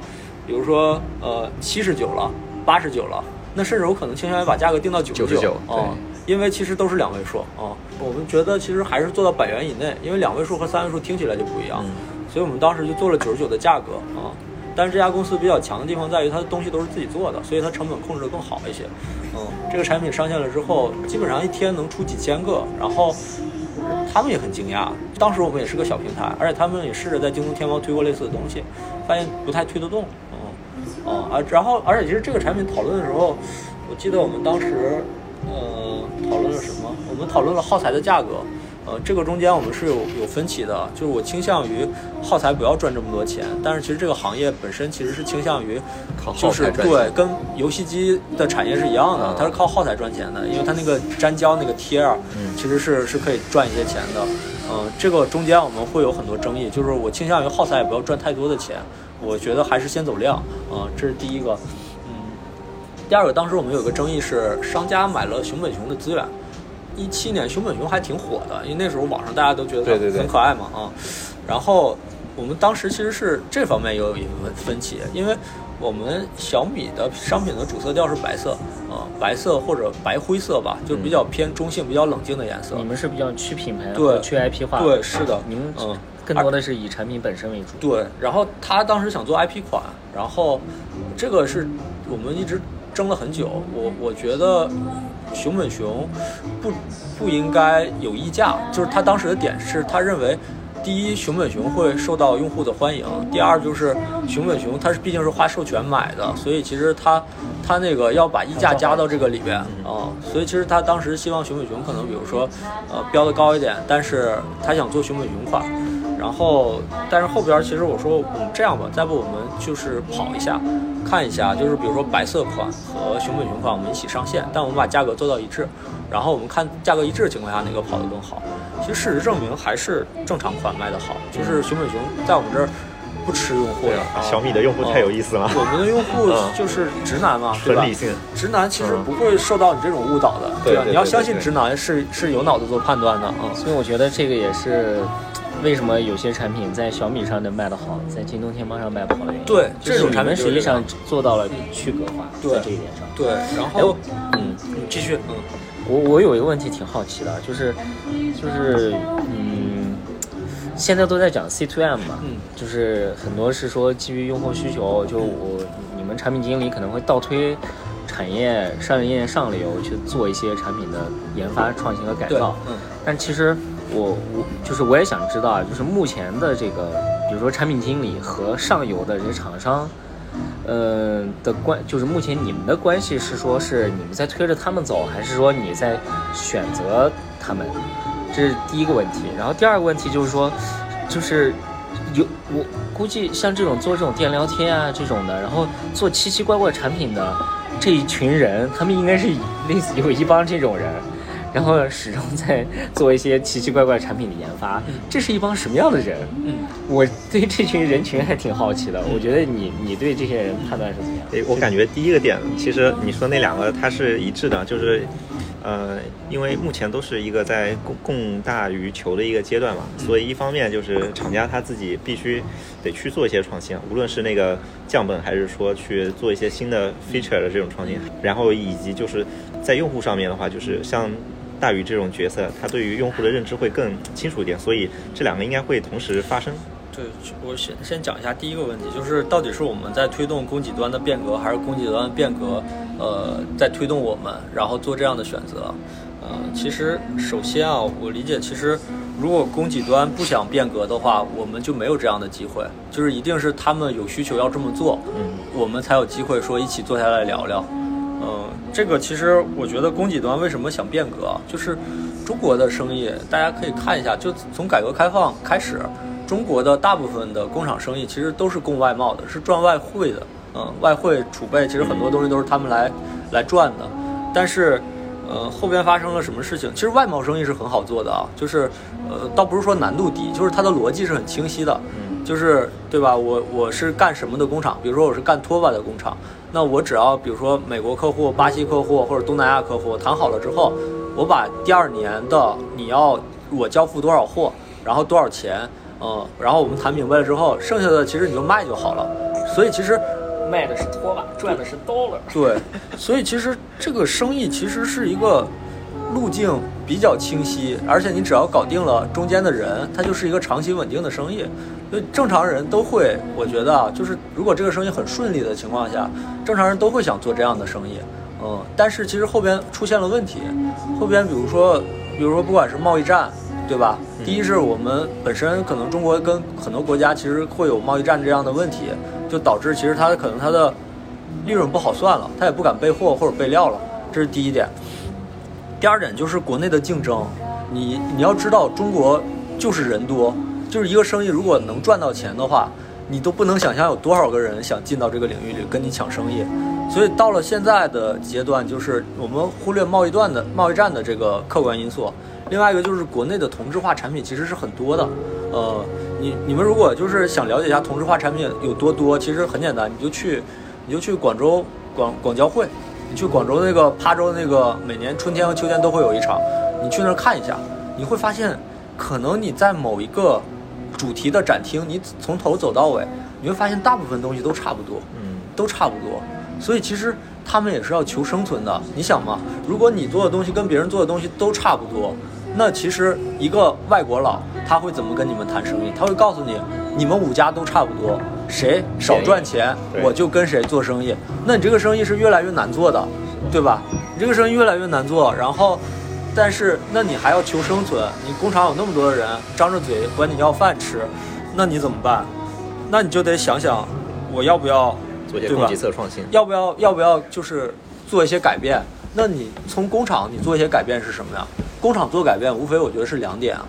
比如说，呃，七十九了，八十九了，那甚至我可能倾向于把价格定到九十九，啊，因为其实都是两位数，啊，我们觉得其实还是做到百元以内，因为两位数和三位数听起来就不一样，所以我们当时就做了九十九的价格，啊，但是这家公司比较强的地方在于它的东西都是自己做的，所以它成本控制的更好一些，嗯，这个产品上线了之后，基本上一天能出几千个，然后。他们也很惊讶，当时我们也是个小平台，而且他们也试着在京东、天猫推过类似的东西，发现不太推得动，嗯，啊，然后，而且其实这个产品讨论的时候，我记得我们当时，呃，讨论了什么？我们讨论了耗材的价格。呃，这个中间我们是有有分歧的，就是我倾向于耗材不要赚这么多钱，但是其实这个行业本身其实是倾向于，就是对，跟游戏机的产业是一样的，它是靠耗材赚钱的，因为它那个粘胶那个贴啊，其实是是可以赚一些钱的。嗯，这个中间我们会有很多争议，就是我倾向于耗材也不要赚太多的钱，我觉得还是先走量。嗯，这是第一个。嗯，第二个，当时我们有个争议是商家买了熊本熊的资源。一七年熊本熊还挺火的，因为那时候网上大家都觉得很可爱嘛啊。然后我们当时其实是这方面有一个分歧，因为我们小米的商品的主色调是白色啊，白色或者白灰色吧，就比较偏中性、比较冷静的颜色。你们是比较去品牌、对去 IP 化？对，是的。你们嗯，更多的是以产品本身为主。对。然后他当时想做 IP 款，然后这个是我们一直争了很久。我我觉得。熊本熊不不应该有溢价，就是他当时的点是他认为第一，熊本熊会受到用户的欢迎；第二，就是熊本熊它是毕竟是花授权买的，所以其实它它那个要把溢价加到这个里边啊，所以其实他当时希望熊本熊可能比如说呃标的高一点，但是他想做熊本熊款。然后，但是后边其实我说我们这样吧，再不我们就是跑一下，看一下，就是比如说白色款和熊本熊款我们一起上线，但我们把价格做到一致，然后我们看价格一致的情况下哪个跑得更好。其实事实证明还是正常款卖得好，就是熊本熊在我们这儿不吃用户呀。小米的用户太有意思了，我们的用户就是直男嘛，对吧？很理性，直男其实不会受到你这种误导的，对吧？你要相信直男是是有脑子做判断的啊。所以我觉得这个也是。为什么有些产品在小米上能卖得好，在京东、天猫上卖不好的原因？对，这种产品实际上做到了区隔化，在这一点上。对，然后，嗯，你继续，嗯，我我有一个问题挺好奇的，就是，就是，嗯，现在都在讲 C to M 嘛，嗯，就是很多是说基于用户需求，就我你们产品经理可能会倒推产业上业链上流去做一些产品的研发、创新和改造，嗯，但其实。我我就是我也想知道啊，就是目前的这个，比如说产品经理和上游的这些厂商，嗯的关，就是目前你们的关系是说是你们在推着他们走，还是说你在选择他们？这是第一个问题。然后第二个问题就是说，就是有我估计像这种做这种电聊天啊这种的，然后做奇奇怪怪产品的这一群人，他们应该是类似有一帮这种人。然后始终在做一些奇奇怪怪产品的研发，这是一帮什么样的人？嗯，我对这群人群还挺好奇的。我觉得你你对这些人判断是怎么样？诶，我感觉第一个点，其实你说那两个它是一致的，就是，呃，因为目前都是一个在供供大于求的一个阶段嘛，所以一方面就是厂家他自己必须得去做一些创新，无论是那个降本还是说去做一些新的 feature 的这种创新，然后以及就是在用户上面的话，就是像。大于这种角色，他对于用户的认知会更清楚一点，所以这两个应该会同时发生。对，我先先讲一下第一个问题，就是到底是我们在推动供给端的变革，还是供给端的变革，呃，在推动我们，然后做这样的选择。呃，其实首先啊，我理解，其实如果供给端不想变革的话，我们就没有这样的机会，就是一定是他们有需求要这么做，嗯，我们才有机会说一起坐下来聊聊。嗯，这个其实我觉得供给端为什么想变革，就是中国的生意，大家可以看一下，就从改革开放开始，中国的大部分的工厂生意其实都是供外贸的，是赚外汇的。嗯，外汇储备其实很多东西都是他们来来赚的。但是，呃，后边发生了什么事情？其实外贸生意是很好做的啊，就是呃，倒不是说难度低，就是它的逻辑是很清晰的。嗯，就是对吧？我我是干什么的工厂？比如说我是干拖把的工厂。那我只要比如说美国客户、巴西客户或者东南亚客户谈好了之后，我把第二年的你要我交付多少货，然后多少钱，嗯，然后我们谈明白了之后，剩下的其实你就卖就好了。所以其实卖的是拖把，赚的是 dollar。对，所以其实这个生意其实是一个路径比较清晰，而且你只要搞定了中间的人，它就是一个长期稳定的生意。所以正常人都会，我觉得啊，就是如果这个生意很顺利的情况下，正常人都会想做这样的生意，嗯。但是其实后边出现了问题，后边比如说，比如说不管是贸易战，对吧？第一是我们本身可能中国跟很多国家其实会有贸易战这样的问题，就导致其实它可能它的利润不好算了，它也不敢备货或者备料了，这是第一点。第二点就是国内的竞争，你你要知道中国就是人多。就是一个生意，如果能赚到钱的话，你都不能想象有多少个人想进到这个领域里跟你抢生意。所以到了现在的阶段，就是我们忽略贸易段的贸易战的这个客观因素。另外一个就是国内的同质化产品其实是很多的。呃，你你们如果就是想了解一下同质化产品有多多，其实很简单，你就去你就去广州广广交会，你去广州那个琶洲那个每年春天和秋天都会有一场，你去那儿看一下，你会发现，可能你在某一个。主题的展厅，你从头走到尾，你会发现大部分东西都差不多，嗯，都差不多。所以其实他们也是要求生存的。你想嘛，如果你做的东西跟别人做的东西都差不多，那其实一个外国佬他会怎么跟你们谈生意？他会告诉你，你们五家都差不多，谁少赚钱，我就跟谁做生意。那你这个生意是越来越难做的，对吧？你这个生意越来越难做，然后。但是那你还要求生存，你工厂有那么多的人张着嘴管你要饭吃，那你怎么办？那你就得想想，我要不要做一些供给侧创新。要不要要不要就是做一些改变？那你从工厂你做一些改变是什么呀？工厂做改变无非我觉得是两点啊。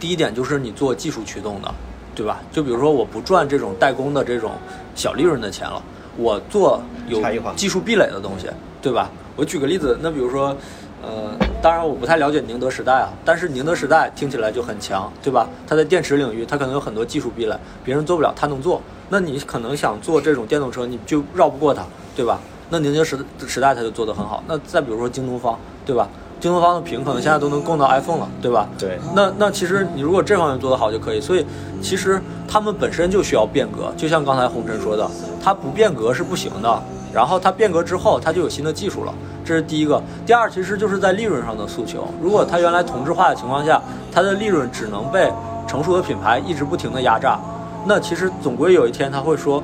第一点就是你做技术驱动的，对吧？就比如说我不赚这种代工的这种小利润的钱了，我做有技术壁垒的东西，对吧？我举个例子，那比如说，呃，当然我不太了解宁德时代啊，但是宁德时代听起来就很强，对吧？它在电池领域，它可能有很多技术壁垒，别人做不了，它能做。那你可能想做这种电动车，你就绕不过它，对吧？那宁德时时代它就做得很好。那再比如说京东方，对吧？京东方的屏可能现在都能供到 iPhone 了，对吧？对，那那其实你如果这方面做得好就可以，所以其实他们本身就需要变革，就像刚才红尘说的，它不变革是不行的。然后它变革之后，它就有新的技术了，这是第一个。第二，其实就是在利润上的诉求。如果它原来同质化的情况下，它的利润只能被成熟的品牌一直不停的压榨，那其实总归有一天他会说，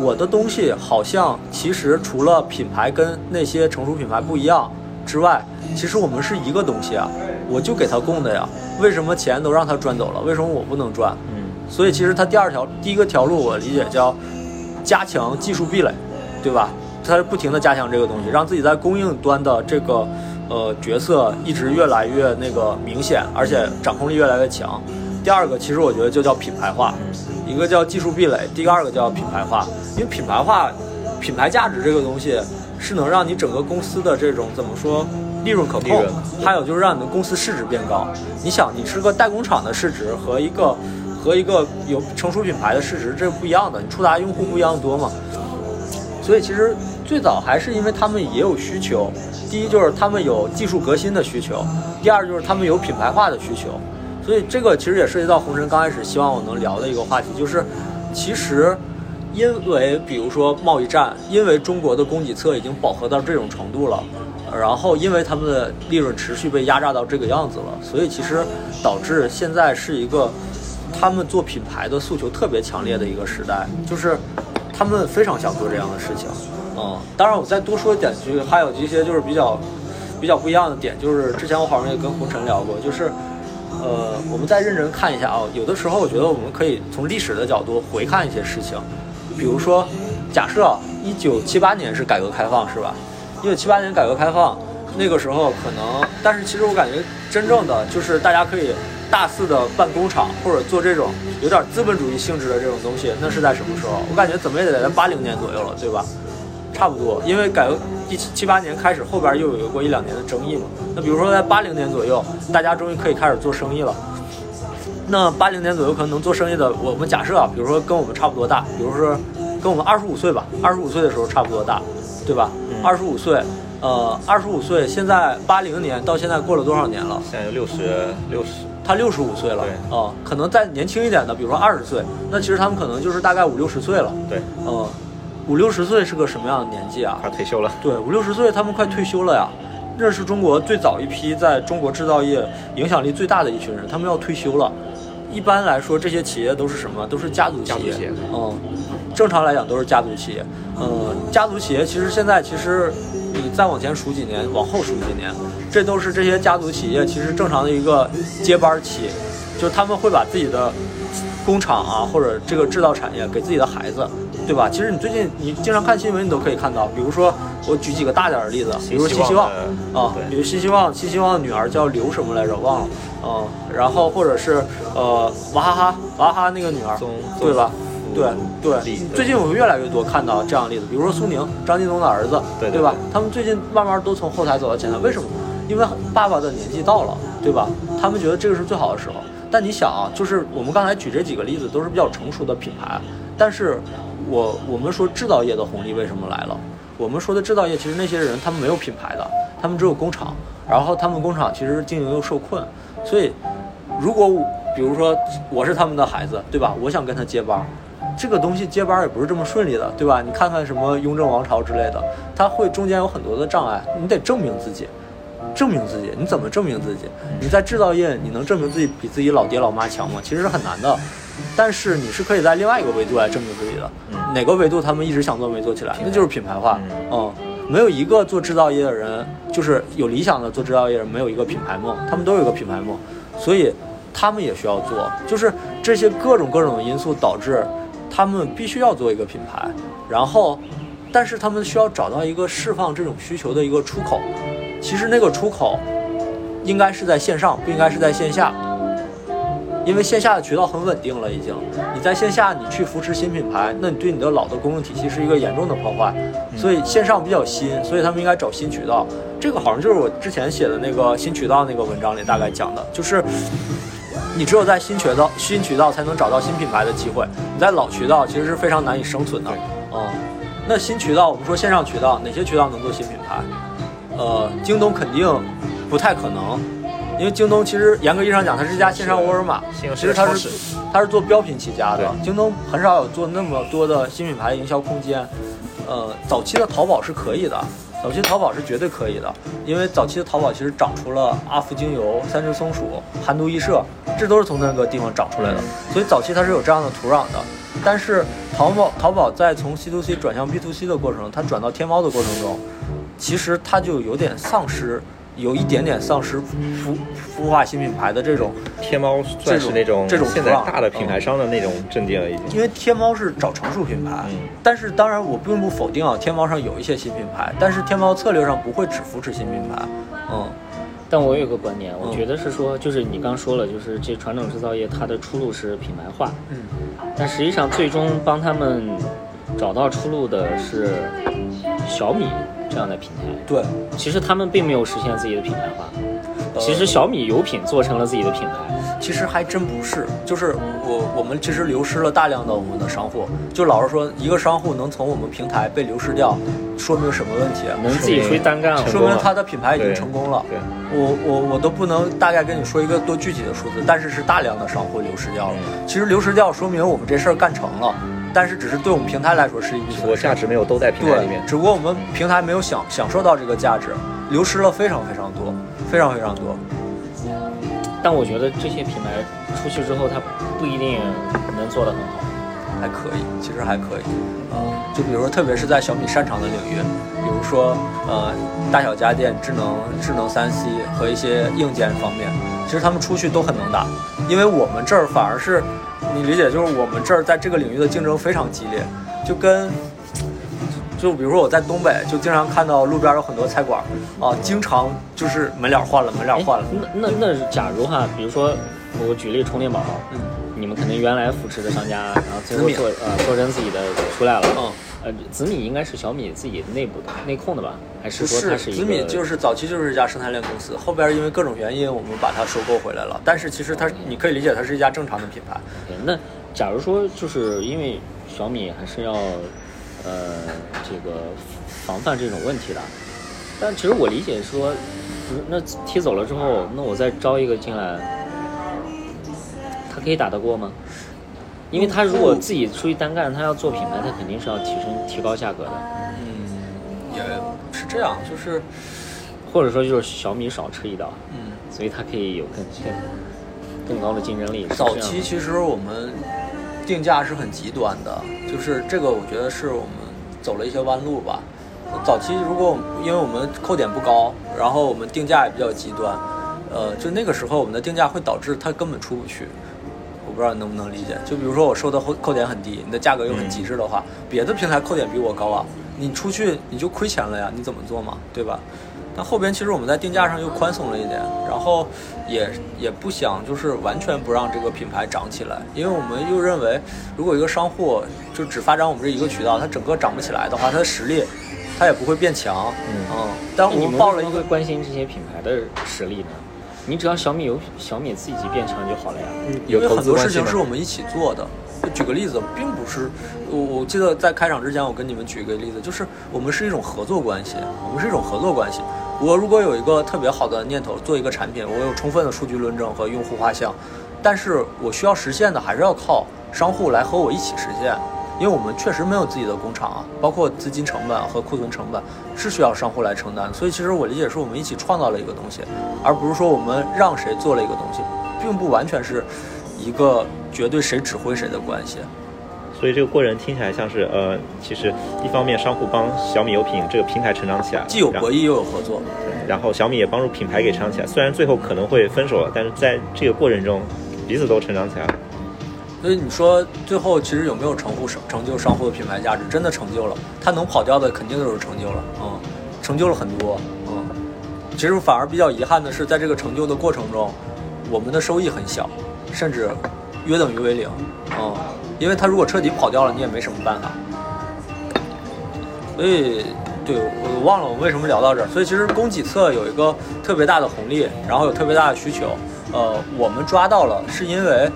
我的东西好像其实除了品牌跟那些成熟品牌不一样之外，其实我们是一个东西啊，我就给他供的呀，为什么钱都让他赚走了，为什么我不能赚？嗯，所以其实它第二条、第一个条路我理解叫加强技术壁垒，对吧？它是不停的加强这个东西，让自己在供应端的这个呃角色一直越来越那个明显，而且掌控力越来越强。第二个其实我觉得就叫品牌化，一个叫技术壁垒，第二个叫品牌化。因为品牌化、品牌价值这个东西是能让你整个公司的这种怎么说利润可控还有就是让你的公司市值变高。你想，你是个代工厂的市值和一个和一个有成熟品牌的市值这是不一样的，你触达用户不一样多嘛。所以其实最早还是因为他们也有需求，第一就是他们有技术革新的需求，第二就是他们有品牌化的需求。所以这个其实也涉及到红尘刚开始希望我能聊的一个话题，就是其实因为比如说贸易战，因为中国的供给侧已经饱和到这种程度了，然后因为他们的利润持续被压榨到这个样子了，所以其实导致现在是一个他们做品牌的诉求特别强烈的一个时代，就是他们非常想做这样的事情。嗯，当然我再多说一点，就是还有一些就是比较比较不一样的点，就是之前我好像也跟红尘聊过，就是。呃，我们再认真看一下啊，有的时候我觉得我们可以从历史的角度回看一些事情，比如说，假设啊，一九七八年是改革开放是吧？一九七八年改革开放，那个时候可能，但是其实我感觉真正的就是大家可以大肆的办工厂或者做这种有点资本主义性质的这种东西，那是在什么时候？我感觉怎么也得在八零年左右了，对吧？差不多，因为改革一七七八年开始，后边又有过一两年的争议嘛。那比如说在八零年左右，大家终于可以开始做生意了。那八零年左右可能能做生意的，我们假设啊，比如说跟我们差不多大，比如说跟我们二十五岁吧，二十五岁的时候差不多大，对吧？二十五岁，呃，二十五岁，现在八零年到现在过了多少年了？现在有六十六十，他六十五岁了，对啊、可能再年轻一点的，比如说二十岁，那其实他们可能就是大概五六十岁了，对，嗯、五六十岁是个什么样的年纪啊？快退休了。对，五六十岁他们快退休了呀。这是中国最早一批在中国制造业影响力最大的一群人，他们要退休了。一般来说，这些企业都是什么？都是家族企业。家族企业嗯，正常来讲都是家族企业。嗯，家族企业其实现在其实你再往前数几年，往后数几年，这都是这些家族企业其实正常的一个接班期，就是他们会把自己的工厂啊或者这个制造产业给自己的孩子，对吧？其实你最近你经常看新闻，你都可以看到，比如说我举几个大点的例子，比如说新希望啊，比如新希望，新希望的女儿叫刘什么来着，忘了，嗯，然后或者是呃娃哈哈，娃哈哈那个女儿，对吧？宗对对，最近我们越来越多看到这样的例子，比如说苏宁，张近东的儿子，对对吧？他们最近慢慢都从后台走到前台，为什么？因为爸爸的年纪到了，对吧？他们觉得这个是最好的时候。但你想啊，就是我们刚才举这几个例子都是比较成熟的品牌，但是我我们说制造业的红利为什么来了？我们说的制造业，其实那些人他们没有品牌的，他们只有工厂，然后他们工厂其实经营又受困，所以如果比如说我是他们的孩子，对吧？我想跟他接班儿，这个东西接班也不是这么顺利的，对吧？你看看什么雍正王朝之类的，它会中间有很多的障碍，你得证明自己。证明自己，你怎么证明自己？你在制造业，你能证明自己比自己老爹老妈强吗？其实是很难的，但是你是可以在另外一个维度来证明自己的。哪个维度他们一直想做没做起来？那就是品牌化。嗯，没有一个做制造业的人，就是有理想的做制造业人，没有一个品牌梦，他们都有一个品牌梦，所以他们也需要做。就是这些各种各种的因素导致他们必须要做一个品牌，然后，但是他们需要找到一个释放这种需求的一个出口。其实那个出口应该是在线上，不应该是在线下。因为线下的渠道很稳定了，已经。你在线下，你去扶持新品牌，那你对你的老的供应体系是一个严重的破坏。所以线上比较新，所以他们应该找新渠道。这个好像就是我之前写的那个新渠道那个文章里大概讲的，就是你只有在新渠道、新渠道才能找到新品牌的机会。你在老渠道其实是非常难以生存的。嗯，那新渠道，我们说线上渠道，哪些渠道能做新品牌？呃，京东肯定不太可能。因为京东其实严格意义上讲，它是一家线上沃尔玛，其实它是它是做标品起家的。京东很少有做那么多的新品牌营销空间。呃，早期的淘宝是可以的，早期淘宝是绝对可以的，因为早期的淘宝其实长出了阿芙精油、三只松鼠、韩都衣舍，这都是从那个地方长出来的。所以早期它是有这样的土壤的。但是淘宝淘宝在从 C to C 转向 B to C 的过程，它转到天猫的过程中，其实它就有点丧失。有一点点丧失孵孵化新品牌的这种，天猫算是那种这种现在大的品牌商的那种阵地了，已经。因为天猫是找成熟品牌，但是当然我并不否定啊，天猫上有一些新品牌，但是天猫策略上不会只扶持新品牌，嗯。但我有一个观点，我觉得是说，就是你刚说了，就是这传统制造业它的出路是品牌化，嗯。但实际上最终帮他们找到出路的是小米。这样的平台，对，其实他们并没有实现自己的品牌化。其实小米油品做成了自己的品牌，其实还真不是。就是我我们其实流失了大量的我们的商户。就老实说，一个商户能从我们平台被流失掉，说明什么问题？能自己出去单干了，说明他的品牌已经成功了。对，我我我都不能大概跟你说一个多具体的数字，但是是大量的商户流失掉了。其实流失掉说明我们这事儿干成了。但是只是对我们平台来说是一笔，我价值没有都在平台里面，只不过我们平台没有享享受到这个价值，流失了非常非常多，非常非常多。但我觉得这些品牌出去之后，它不一定能做得很好，还可以，其实还可以。嗯，就比如说，特别是在小米擅长的领域，比如说呃大小家电、智能智能三 C 和一些硬件方面，其实他们出去都很能打，因为我们这儿反而是。你理解就是我们这儿在这个领域的竞争非常激烈，就跟就比如说我在东北，就经常看到路边有很多菜馆啊，经常就是门脸换了，门脸换了。那那那假如哈，比如说我举例充电宝，嗯，你们肯定原来扶持的商家，然后最后做呃做成自己的出来了，嗯。呃，紫米应该是小米自己内部的内控的吧？还是说它是紫米就是早期就是一家生态链公司，后边因为各种原因我们把它收购回来了。但是其实它你可以理解它是一家正常的品牌。对，那假如说就是因为小米还是要呃这个防范这种问题的，但其实我理解说，那踢走了之后，那我再招一个进来，他可以打得过吗？因为他如果自己出去单干，他要做品牌，他肯定是要提升、提高价格的。嗯，也是这样，就是，或者说就是小米少吃一刀，嗯，所以它可以有更更更高的竞争力。早期其实我们定价是很极端的，就是这个我觉得是我们走了一些弯路吧。早期如果因为我们扣点不高，然后我们定价也比较极端，呃，就那个时候我们的定价会导致它根本出不去。不知道你能不能理解？就比如说我收的扣扣点很低，你的价格又很极致的话，别的平台扣点比我高啊，你出去你就亏钱了呀，你怎么做嘛，对吧？但后边其实我们在定价上又宽松了一点，然后也也不想就是完全不让这个品牌涨起来，因为我们又认为，如果一个商户就只发展我们这一个渠道，它整个涨不起来的话，它的实力它也不会变强。嗯，但我们报了一个关心这些品牌的实力呢？你只要小米有小米自己变强就好了呀。嗯，因为很多事情是我们一起做的。举个例子，并不是我我记得在开场之前，我跟你们举一个例子，就是我们是一种合作关系，我们是一种合作关系。我如果有一个特别好的念头，做一个产品，我有充分的数据论证和用户画像，但是我需要实现的还是要靠商户来和我一起实现。因为我们确实没有自己的工厂啊，包括资金成本和库存成本是需要商户来承担，所以其实我理解是我们一起创造了一个东西，而不是说我们让谁做了一个东西，并不完全是一个绝对谁指挥谁的关系。所以这个过程听起来像是呃，其实一方面商户帮小米有品这个平台成长起来，既有博弈又有合作。然后小米也帮助品牌给成长起来。虽然最后可能会分手了，但是在这个过程中，彼此都成长起来了。所以你说最后其实有没有成户成就商户的品牌价值？真的成就了，他能跑掉的肯定都是成就了，嗯，成就了很多，嗯。其实反而比较遗憾的是，在这个成就的过程中，我们的收益很小，甚至约等于为零，嗯，因为他如果彻底跑掉了，你也没什么办法。所以，对我忘了我们为什么聊到这儿。所以其实供给侧有一个特别大的红利，然后有特别大的需求，呃，我们抓到了，是因为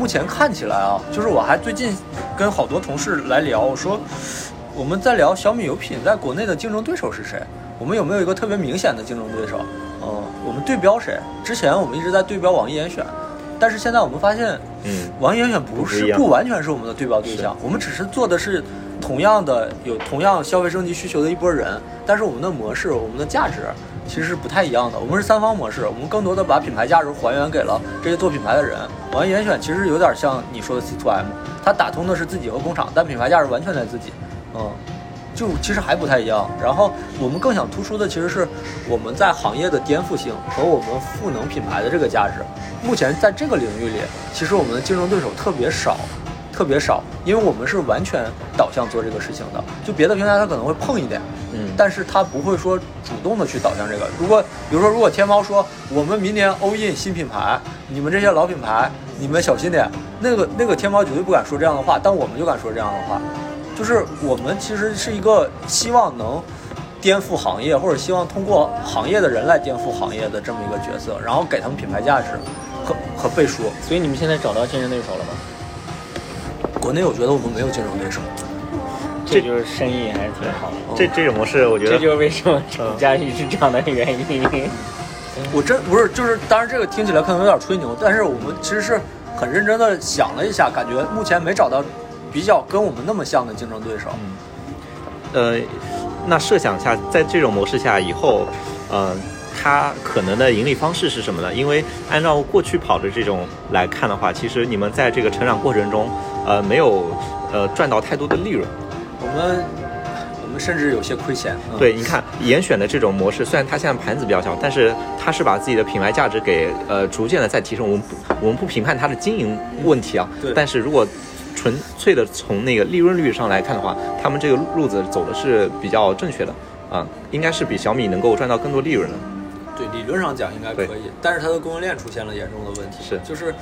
目前看起来啊，就是我还最近跟好多同事来聊，我说我们在聊小米有品在国内的竞争对手是谁？我们有没有一个特别明显的竞争对手？呃，我们对标谁？之前我们一直在对标网易严选，但是现在我们发现，嗯，网易严选不是不完全是我们的对标对象，我们只是做的是同样的有同样消费升级需求的一波人，但是我们的模式、我们的价值其实是不太一样的。我们是三方模式，我们更多的把品牌价值还原给了这些做品牌的人。网易严选其实有点像你说的 C to M，它打通的是自己和工厂，但品牌价值完全在自己，嗯。就其实还不太一样，然后我们更想突出的其实是我们在行业的颠覆性和我们赋能品牌的这个价值。目前在这个领域里，其实我们的竞争对手特别少，特别少，因为我们是完全导向做这个事情的。就别的平台它可能会碰一点，嗯但是它不会说主动的去导向这个。如果比如说，如果天猫说我们明年 all in 新品牌，你们这些老品牌，你们小心点，那个那个天猫绝对不敢说这样的话，但我们就敢说这样的话。就是我们其实是一个希望能颠覆行业，或者希望通过行业的人来颠覆行业的这么一个角色，然后给他们品牌价值和和背书。所以你们现在找到竞争对手了吗？国内我觉得我们没有竞争对手，这就是生意还是挺好的。这这种模式，我觉得这就是为什么楚家玉是这样的原因。[LAUGHS] 我真不是就是，当然这个听起来可能有点吹牛，但是我们其实是很认真的想了一下，感觉目前没找到比较跟我们那么像的竞争对手。呃，那设想下，在这种模式下以后，呃，它可能的盈利方式是什么呢？因为按照过去跑的这种来看的话，其实你们在这个成长过程中，呃，没有呃赚到太多的利润。我们我们甚至有些亏钱。嗯、对，你看严选的这种模式，虽然它现在盘子比较小，但是它是把自己的品牌价值给呃逐渐的在提升。我们不我们不评判它的经营问题啊，对但是如果纯粹的从那个利润率上来看的话，他们这个路子走的是比较正确的啊，应该是比小米能够赚到更多利润的。对，理论上讲应该可以，但是它的供应链出现了严重的问题，是就是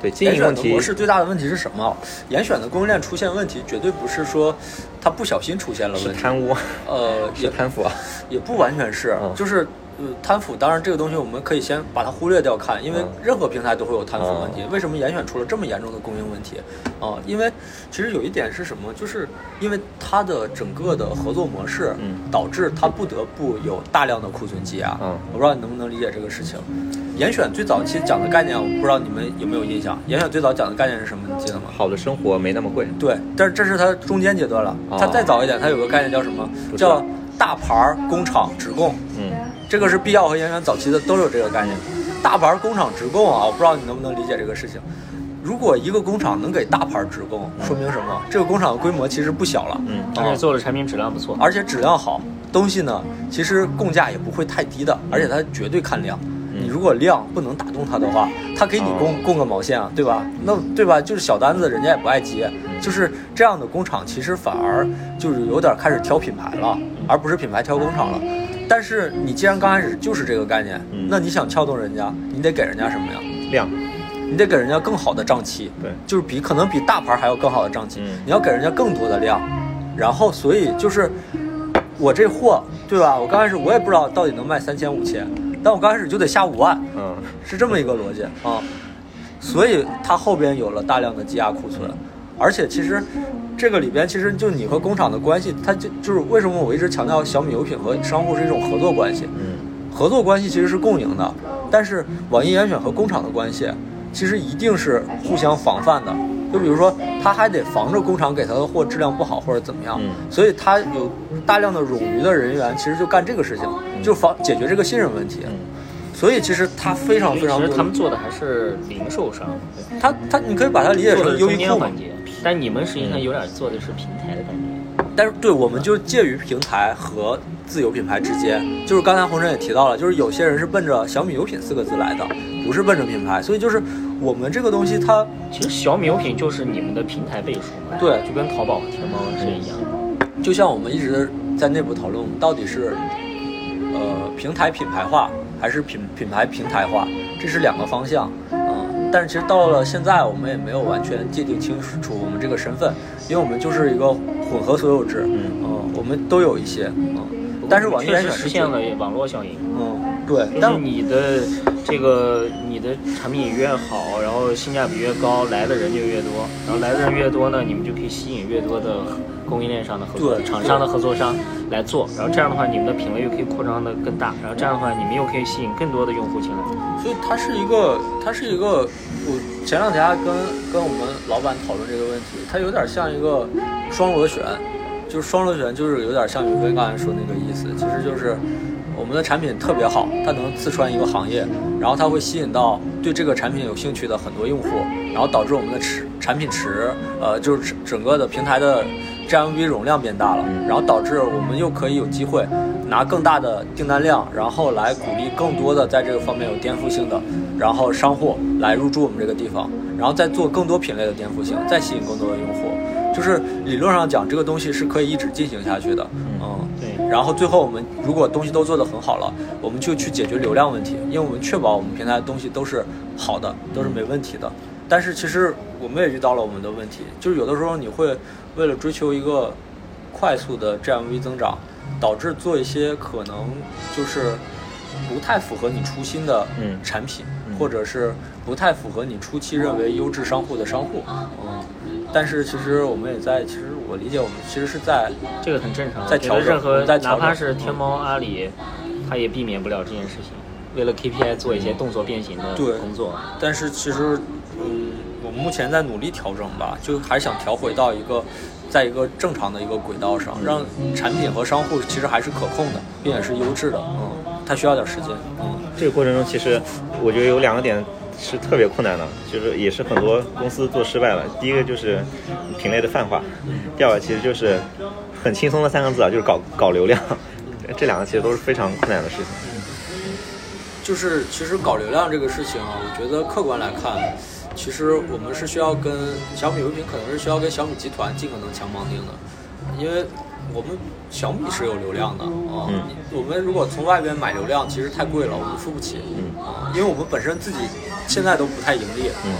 对经严选营问题的模式最大的问题是什么？严选的供应链出现问题，绝对不是说它不小心出现了问题，贪污，呃，[LAUGHS] 是也贪腐啊。也不完全是，嗯就是呃贪腐。当然，这个东西我们可以先把它忽略掉看，因为嗯任何平台都会有贪腐问题。为什么严选出了这么严重的供应问题？啊、因为其实有一点是什么，就是因为它的整个的合作模式，嗯导致它不得不有大量的库存积压。嗯我不知道你能不能理解这个事情。严选最早期讲的概念，我不知道你们有没有印象？严选最早讲的概念是什么？你记得吗？好的生活没那么贵。对，但是这是它中间阶段了。它哦再早一点，它有个概念叫什么？叫大牌儿工厂直供。嗯这个是必要和严选早期的都有这个概念。大牌工厂直供啊，我不知道你能不能理解这个事情。如果一个工厂能给大牌直供，说明什么？这个工厂的规模其实不小了，嗯而且做的产品质量不错。而且质量好，东西呢其实供价也不会太低的，而且它绝对看量。你如果量不能打动他的话，他给你供供个毛线啊，对吧？那对吧？就是小单子，人家也不爱接。就是这样的工厂，其实反而就是有点开始挑品牌了，而不是品牌挑工厂了。但是你既然刚开始就是这个概念，嗯那你想撬动人家，你得给人家什么呀？量，你得给人家更好的账期，对就是比可能比大牌还要更好的账期，嗯你要给人家更多的量，然后所以就是我这货对吧？我刚开始我也不知道到底能卖三千五千，但我刚开始就得下五万，嗯。是这么一个逻辑啊，所以它后边有了大量的积压库存，而且其实这个里边其实就你和工厂的关系，它就就是为什么我一直强调小米油品和商户是一种合作关系，嗯。合作关系其实是共赢的，但是网易严选和工厂的关系其实一定是互相防范的。就比如说，他还得防着工厂给他的货质量不好或者怎么样，嗯。所以他有大量的冗余的人员，其实就干这个事情，就防解决这个信任问题。嗯所以其实他非常非常多其实他们做的还是零售商，他他你可以把它理解成优衣库环节，但你们实际上有点做的是平台的感觉。但是对，我们就介于平台和自有品牌之间。就是刚才红尘也提到了，就是有些人是奔着小米有品四个字来的，不是奔着品牌。所以就是我们这个东西它，其实小米有品就是你们的平台背书嘛，对就跟淘宝和天猫是一样的。就像我们一直在内部讨论，到底是呃平台品牌化还是品品牌平台化，这是两个方向。嗯，但是其实到了现在，我们也没有完全界定清楚我们这个身份，因为我们就是一个混合所有制。嗯，我们都有一些。嗯，但是网易实现了网络效应。嗯，对，但是你的这个你的产品越好，然后性价比越高，来的人就越多，然后来的人越多呢，你们就可以吸引越多的供应链上的合作厂商的合作商来做，然后这样的话，你们的品类又可以扩张的更大，然后这样的话，你们又可以吸引更多的用户进来。所以它是一个，它是一个，我前两天还跟跟我们老板讨论这个问题，它有点像一个双螺旋，就是双螺旋，就是有点像宇飞刚才说那个意思，其实就是我们的产品特别好，它能刺穿一个行业，然后它会吸引到对这个产品有兴趣的很多用户，然后导致我们的池产品池，呃，就是整个的平台的 GMV 容量变大了，然后导致我们又可以有机会拿更大的订单量，然后来鼓励更多的在这个方面有颠覆性的，然后商户来入驻我们这个地方，然后再做更多品类的颠覆性，再吸引更多的用户。就是理论上讲，这个东西是可以一直进行下去的，嗯。对，然后最后我们如果东西都做得很好了，我们就去解决流量问题，因为我们确保我们平台的东西都是好的，都是没问题的。但是其实我们也遇到了我们的问题，就是有的时候你会为了追求一个快速的 GMV 增长，导致做一些可能就是不太符合你初心的嗯产品，嗯或者是不太符合你初期认为优质商户的商户。嗯，但是其实我们也在，其实我理解我们其实是在这个很正常。在调整任何在调整哪怕是天猫、阿里，它也避免不了这件事情。为了 KPI 做一些动作变形的工作。但是其实，目前在努力调整吧，就还是想调回到一个，在一个正常的一个轨道上，让产品和商户其实还是可控的，并且是优质的。嗯，它需要点时间。嗯，这个过程中，其实我觉得有两个点是特别困难的，就是也是很多公司做失败了。第一个就是品类的泛化，第二个其实就是很轻松的三个字啊，就是搞搞流量。[LAUGHS] 这两个其实都是非常困难的事情。就是其实搞流量这个事情啊，我觉得客观来看，其实我们是需要跟小米有品可能是需要跟小米集团尽可能强绑定的，因为我们小米是有流量的啊、嗯。我们如果从外边买流量，其实太贵了，我们付不起。嗯。啊，因为我们本身自己现在都不太盈利，嗯。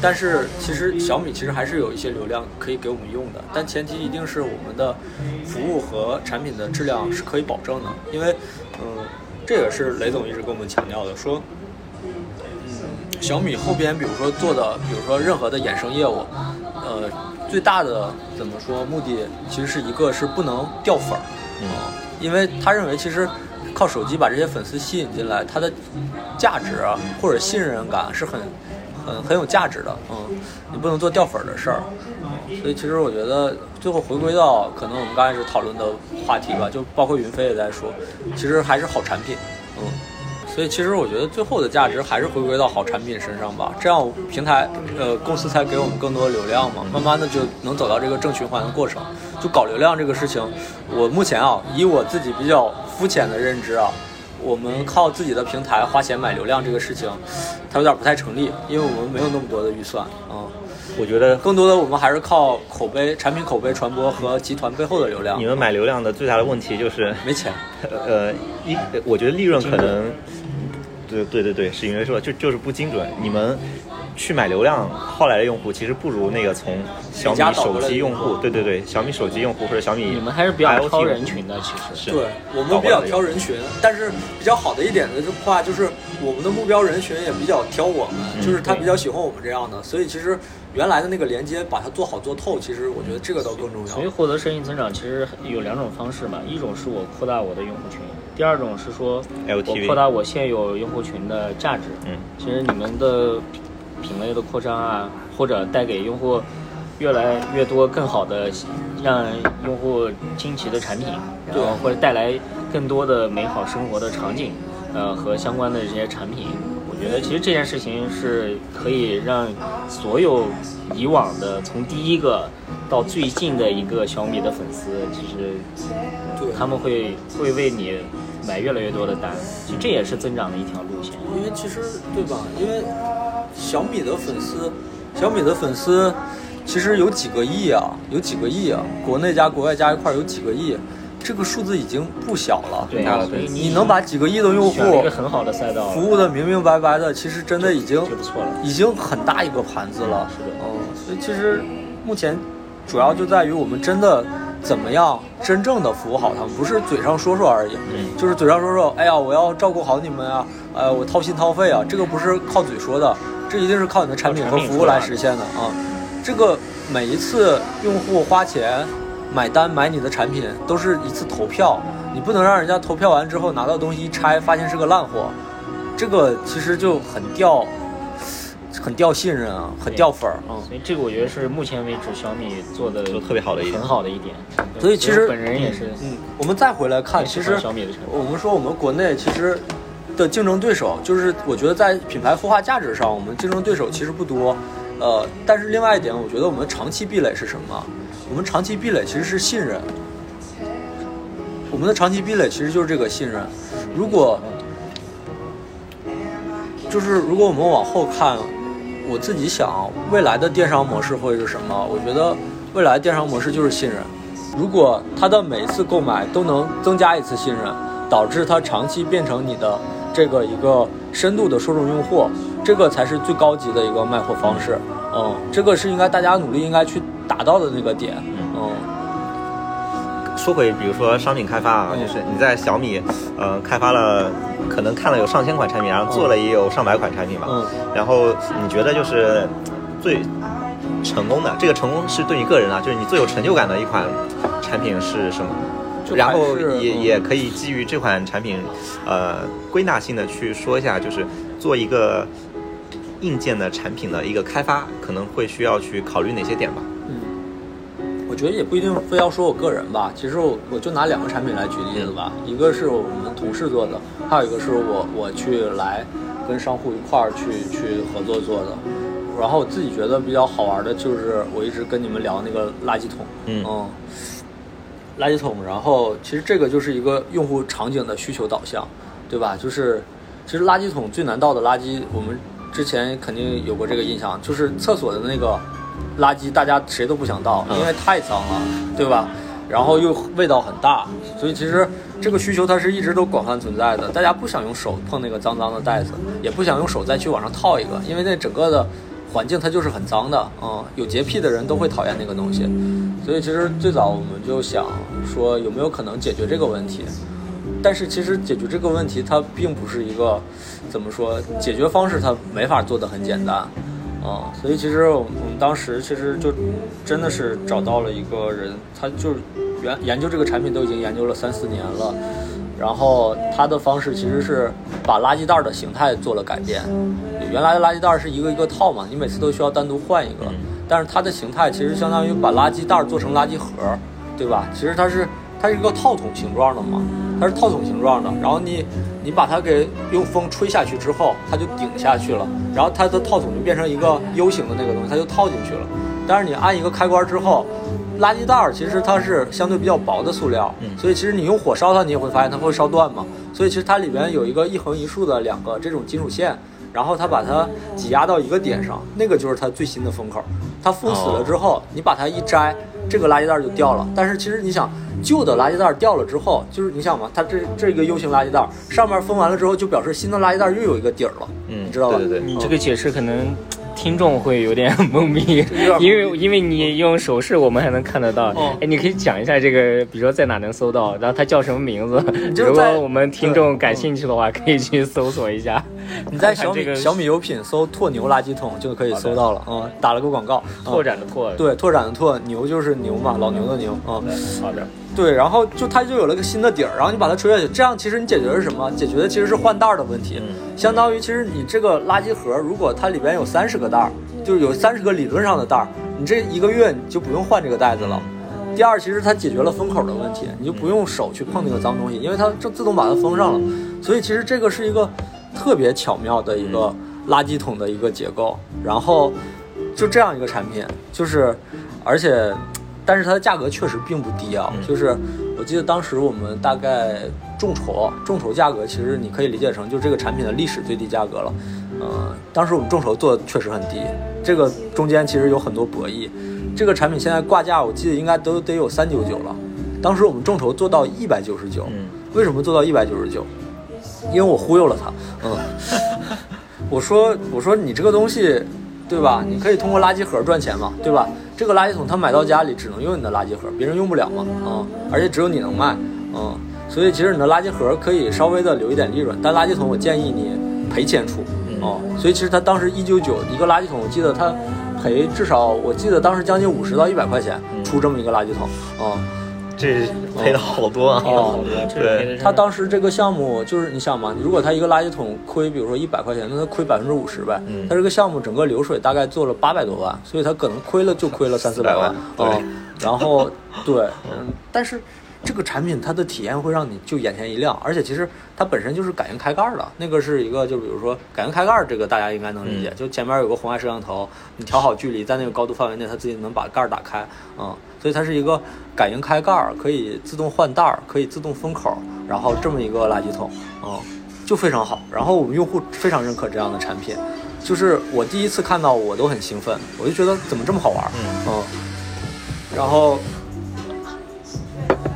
但是其实小米其实还是有一些流量可以给我们用的，但前提一定是我们的服务和产品的质量是可以保证的，因为，嗯，这也是雷总一直跟我们强调的，说，嗯，小米后边比如说做的，比如说任何的衍生业务，呃，最大的怎么说目的，其实是一个是不能掉粉儿，嗯啊，因为他认为其实靠手机把这些粉丝吸引进来，它的价值啊或者信任感是很很很有价值的，嗯，你不能做掉粉儿的事儿，所以其实我觉得最后回归到可能我们刚开始讨论的话题吧，就包括云飞也在说，其实还是好产品，嗯。所以其实我觉得最后的价值还是回归到好产品身上吧，这样平台呃公司才给我们更多的流量嘛，慢慢的就能走到这个正循环的过程。就搞流量这个事情，我目前啊以我自己比较肤浅的认知啊，我们靠自己的平台花钱买流量这个事情，它有点不太成立，因为我们没有那么多的预算啊、嗯我觉得更多的我们还是靠口碑、产品口碑传播和集团背后的流量你。们买流量的最大的问题就是，没钱，呃，一我觉得利润可能，对对对对，是因为说的，就就是不精准。你们去买流量耗来的用户，其实不如那个从小米手机用户，对对对，小米手机用户或者小米你们还是比较挑人群的，其实是对我们比较挑人群，但是比较好的一点的话，就是我们的目标人群也比较挑我们，嗯就是他比较喜欢我们这样的，所以其实原来的那个连接把它做好做透，其实我觉得这个倒更重所以要。获得生意增长其实有两种方式嘛，一种是我扩大我的用户群，第二种是说我扩大我现有用户群的价值。嗯。其实你们的品类的扩张啊，或者带给用户越来越多更好的让用户惊奇的产品，然后或者带来更多的美好生活的场景，呃和相关的这些产品，我我觉得其实这件事情是可以让所有以往的从第一个到最近的一个小米的粉丝，其实他们会会为你买越来越多的单，其实这也是增长的一条路线。因为其实对吧？因为小米的粉丝，小米的粉丝其实有几个亿啊，有几个亿啊，国内加国外加一块儿有几个亿，这个数字已经不小了。对你能把几个亿的用户一个很好的赛道，服务的明明白白的，其实真的已经就不错了。已经很大一个盘子了。是的嗯，所以其实目前主要就在于我们真的怎么样真正的服务好他们，不是嘴上说说而已。嗯就是嘴上说说，哎呀，我要照顾好你们啊，呃，我掏心掏肺啊，这个不是靠嘴说的，这一定是靠你的产品和服务来实现的啊。这个每一次用户花钱买单买你的产品，都是一次投票，你不能让人家投票完之后拿到东西一拆，发现是个烂货，这个其实就很掉，很掉信任啊，很掉粉儿啊。所以这个我觉得是目前为止小米做的特别好的一点很好的一点。所以其实本人也是嗯，我们再回来看，其实小米的。我们说我们国内其实的竞争对手，就是我觉得在品牌孵化价值上，我们竞争对手其实不多。呃，但是另外一点，我觉得我们长期壁垒是什么？我们长期壁垒其实是信任。我们的长期壁垒其实就是这个信任。如果就是如果我们往后看，我自己想未来的电商模式会是什么？我觉得未来电商模式就是信任。如果他的每一次购买都能增加一次信任，导致他长期变成你的这个一个深度的受众用户，这个才是最高级的一个卖货方式。嗯，这个是应该大家努力应该去达到的那个点。嗯，说回，比如说商品开发啊，嗯就是你在小米，呃，开发了，可能看了有上千款产品，然后做了也有上百款产品吧。嗯然后你觉得就是最成功的，这个成功是对你个人啊，就是你最有成就感的一款产品是什么？然后也、嗯也可以基于这款产品，呃，归纳性的去说一下，就是做一个硬件的产品的一个开发，可能会需要去考虑哪些点吧？嗯，我觉得也不一定非要说我个人吧。其实我我就拿两个产品来举例子吧，一个是我们同事做的，还有一个是我我去来跟商户一块儿去去合作做的。然后我自己觉得比较好玩的就是我一直跟你们聊那个垃圾桶，嗯垃圾桶。然后其实这个就是一个用户场景的需求导向，对吧？就是其实垃圾桶最难倒的垃圾，我们之前肯定有过这个印象，就是厕所的那个垃圾，大家谁都不想倒，因为太脏了，对吧？然后又味道很大，所以其实这个需求它是一直都广泛存在的。大家不想用手碰那个脏脏的袋子，也不想用手再去往上套一个，因为那整个的环境它就是很脏的，嗯，有洁癖的人都会讨厌那个东西。所以其实最早我们就想说有没有可能解决这个问题，但是其实解决这个问题它并不是一个怎么说解决方式，它没法做得很简单。啊、所以其实我们当时其实就真的是找到了一个人，他就是研研究这个产品都已经研究了三四年了，然后他的方式其实是把垃圾袋的形态做了改变。原来的垃圾袋是一个一个套嘛，你每次都需要单独换一个，但是它的形态其实相当于把垃圾袋做成垃圾盒，对吧？其实它是它是一个套筒形状的嘛，它是套筒形状的，然后你你把它给用风吹下去之后，它就顶下去了，然后它的套筒就变成一个 U 型的那个东西，它就套进去了。但是你按一个开关之后，垃圾袋儿其实它是相对比较薄的塑料，所以其实你用火烧它，你也会发现它会烧断嘛。所以其实它里边有一个一横一竖的两个这种金属线，然后它把它挤压到一个点上，那个就是它最新的封口。它封死了之后，你把它一摘，这个垃圾袋就掉了。但是其实你想，旧的垃圾袋掉了之后，就是你想嘛，它这这个 U 型垃圾袋上面封完了之后，就表示新的垃圾袋又有一个底儿了，嗯，你知道吧？对对对，你这个解释可能听众会有点懵逼因为因为你用手势，我们还能看得到。哦。哎，你可以讲一下这个，比如说在哪能搜到，然后它叫什么名字？如果我们听众感兴趣的话，可以去搜索一下。[LAUGHS] 你在小米、小米有品搜“拓牛垃圾桶”就可以搜到了，嗯，打了个广告，嗯拓展的拓，对，拓展的拓，牛就是牛嘛，老牛的牛，嗯，好的，对，然后就它就有了个新的底儿，然后你把它吹下去，这样其实你解决的是什么？解决的其实是换袋儿的问题，相当于其实你这个垃圾盒，如果它里边有三十个袋儿，就是有三十个理论上的袋儿，你这一个月你就不用换这个袋子了。第二，其实它解决了封口的问题，你就不用手去碰那个脏东西，因为它就自动把它封上了。所以其实这个是一个特别巧妙的一个垃圾桶的一个结构，然后就这样一个产品，就是而且，但是它的价格确实并不低啊，就是我记得当时我们大概众筹，众筹价格其实你可以理解成就这个产品的历史最低价格了，呃，当时我们众筹做的确实很低，这个中间其实有很多博弈，这个产品现在挂价我记得应该都得有三九九了，当时我们众筹做到一百九十九，嗯为什么做到一百九十九？因为我忽悠了他，嗯，[LAUGHS] 我说我说你这个东西，对吧？你可以通过垃圾盒赚钱嘛，对吧？这个垃圾桶他买到家里只能用你的垃圾盒，别人用不了嘛，嗯，而且只有你能卖，嗯，所以其实你的垃圾盒可以稍微的留一点利润，但垃圾桶我建议你赔钱出，哦，所以其实他当时一九九一个垃圾桶，我记得他赔至少我记得当时将近五十到一百块钱出这么一个垃圾桶，哦。这赔了好多啊！[LAUGHS] 哦这个赔的是他当时这个项目就是你想嘛，如果他一个垃圾桶亏，比如说一百块钱，那他亏百分之五十呗。嗯他这个项目整个流水大概做了八百多万，所以他可能亏了就亏了三四百万。400万哦，然后 [LAUGHS] 对，嗯，但是这个产品它的体验会让你就眼前一亮，而且其实它本身就是感应开盖儿的，那个是一个就比如说感应开盖儿这个大家应该能理解，嗯就前面有个红外摄像头，你调好距离，在那个高度范围内，它自己能把盖儿打开，嗯，所以它是一个感应开盖儿，可以自动换袋儿，可以自动封口，然后这么一个垃圾桶，嗯，就非常好。然后我们用户非常认可这样的产品，就是我第一次看到我都很兴奋，我就觉得怎么这么好玩儿，嗯，然后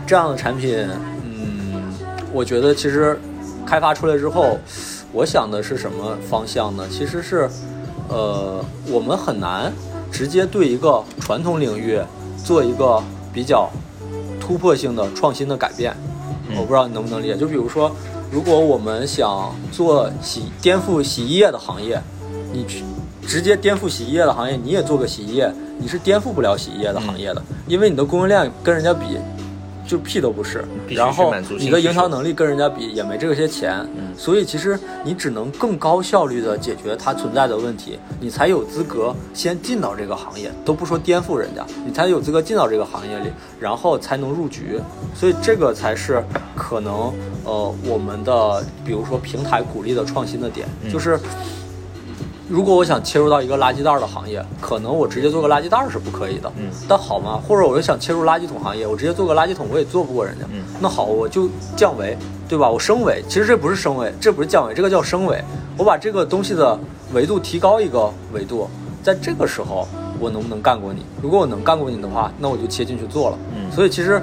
这样的产品，嗯，我觉得其实开发出来之后，我想的是什么方向呢？其实是，呃，我们很难直接对一个传统领域做一个比较突破性的创新的改变。嗯我不知道你能不能理解。就比如说，如果我们想做洗颠覆洗衣液的行业，你去直接颠覆洗衣液的行业，你也做个洗衣液，你是颠覆不了洗衣液的行业的，因为你的供应链跟人家比。就屁都不是然后你的营销能力跟人家比也没这些钱，嗯所以其实你只能更高效率的解决它存在的问题，你才有资格先进到这个行业，都不说颠覆人家，你才有资格进到这个行业里，然后才能入局，所以这个才是可能呃我们的比如说平台鼓励的创新的点，嗯就是。如果我想切入到一个垃圾袋儿的行业，可能我直接做个垃圾袋儿是不可以的。嗯但好吗？或者我又想切入垃圾桶行业，我直接做个垃圾桶，我也做不过人家。嗯那好，我就降维，对吧？我升维，其实这不是升维，这不是降维，这个叫升维。我把这个东西的维度提高一个维度，在这个时候，我能不能干过你？如果我能干过你的话，那我就切进去做了。嗯所以其实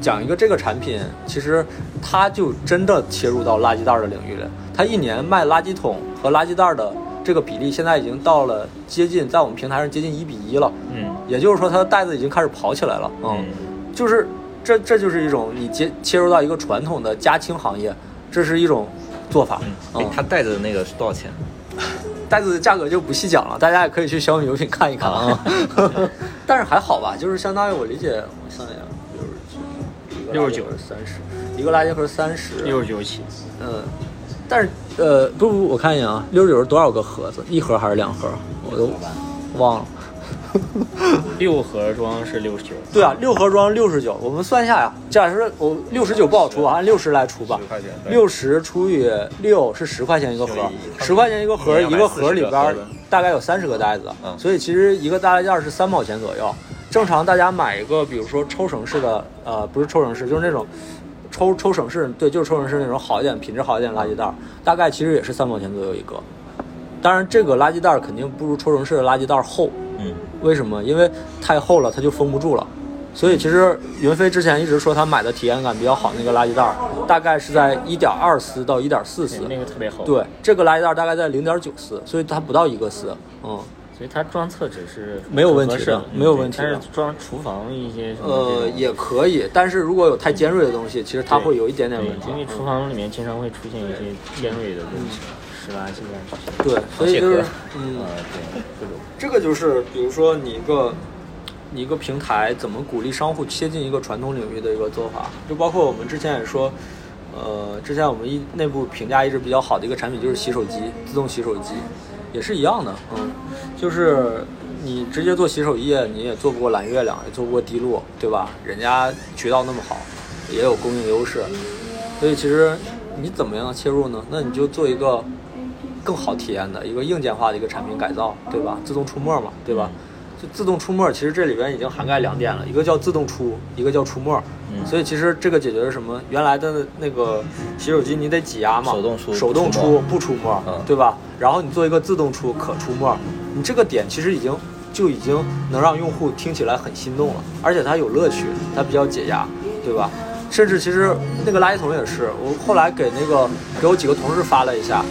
讲一个这个产品，其实它就真的切入到垃圾袋儿的领域了。它一年卖垃圾桶和垃圾袋儿的这个比例，现在已经到了接近在我们平台上接近一比一了。嗯也就是说，它的袋子已经开始跑起来了。嗯，嗯就是这这就是一种你接切入到一个传统的家清行业，这是一种做法。嗯，哎，它袋子的那个是多少钱？[LAUGHS] 袋子的价格就不细讲了，大家也可以去小米有品看一看啊。[LAUGHS] 但是还好吧，就是相当于我理解，我算一下，六十九，六十九三十，一个垃圾盒三十，六十九起，嗯，但是呃，不不，我看一眼啊，六十九是多少个盒子？一盒还是两盒？我都忘了。[LAUGHS] 六盒装是六十九。对啊，六盒装六十九，我们算一下呀。假设我六十九不好出啊，按六十来出吧10块钱。对六十除以六是十块钱一个盒十块钱一个盒，一一个盒里边儿240个盒子大概有三十个袋子，嗯所以其实一个大袋是三毛钱左右。正常大家买一个，比如说抽绳式的，呃，不是抽绳式，就是那种抽抽省市，对，就是抽省市那种好一点、品质好一点的垃圾袋，大概其实也是三毛钱左右一个。当然，这个垃圾袋肯定不如抽省市的垃圾袋厚，嗯为什么？因为太厚了，它就封不住了。所以其实云飞之前一直说他买的体验感比较好那个垃圾袋，大概是在一点二丝到一点四丝。那个特别厚。，对，这个垃圾袋大概在零点九丝，所以它不到一个丝。嗯，所以它装厕纸是没有问题的没有问题的但是装厨房一些什么呃，也可以，但是如果有太尖锐的东西，其实它会有一点点问题。因为厨房里面经常会出现一些尖锐的东西，是垃圾啊这些。对，所以就是嗯，呃，对，这种。这个就是比如说你一个你一个平台怎么鼓励商户切进一个传统领域的一个做法，就包括我们之前也说，呃，之前我们一内部评价一直比较好的一个产品就是洗手机，自动洗手机，也是一样的，嗯，就是你直接做洗手液，你也做不过蓝月亮，也做不过滴露，对吧？人家渠道那么好，也有供应优势，所以其实你怎么样切入呢？那你就做一个更好体验的一个硬件化的一个产品改造，对吧？自动出墨嘛，对吧？就自动出墨，其实这里边已经涵盖两点了，一个叫自动出，一个叫出墨。嗯所以其实这个解决的是什么？原来的那个洗手机你得挤压嘛，手动出手动不出出不出墨，嗯对吧？然后你做一个自动出可出墨，你这个点其实已经就已经能让用户听起来很心动了，而且它有乐趣，它比较解压，对吧？甚至其实那个垃圾桶也是，我后来给那个给我几个同事发了一下，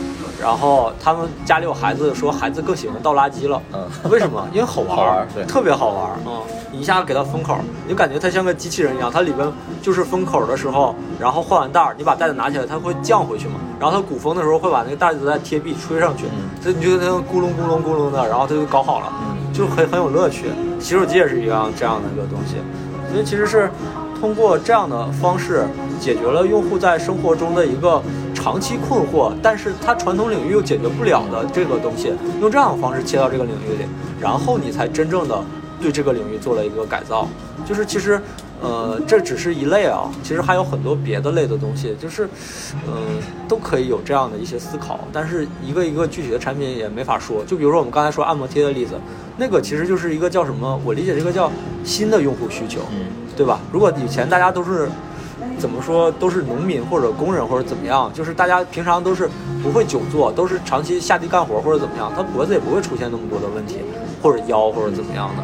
然后他们家里有孩子，说孩子更喜欢倒垃圾了。嗯为什么？因为好玩对特别好玩儿。嗯，你一下子给它封口，你就感觉它像个机器人一样，它里边就是封口的时候，然后换完袋儿，你把袋子拿起来，它会降回去嘛。然后它鼓风的时候会把那个袋子再贴壁吹上去，嗯这你就它咕隆咕隆咕隆的，然后它就搞好了。嗯就很很有乐趣。洗手机也是一样这样的一个东西，所以其实是通过这样的方式解决了用户在生活中的一个长期困惑，但是它传统领域又解决不了的这个东西，用这样的方式切到这个领域里，然后你才真正的对这个领域做了一个改造。就是其实。呃，这只是一类啊，其实还有很多别的类的东西，就是，嗯、都可以有这样的一些思考，但是一个一个具体的产品也没法说。就比如说我们刚才说按摩贴的例子，那个其实就是一个叫什么？我理解这个叫新的用户需求，嗯对吧？如果以前大家都是怎么说，都是农民或者工人或者怎么样，就是大家平常都是不会久坐，都是长期下地干活或者怎么样，他脖子也不会出现那么多的问题，或者腰或者怎么样的。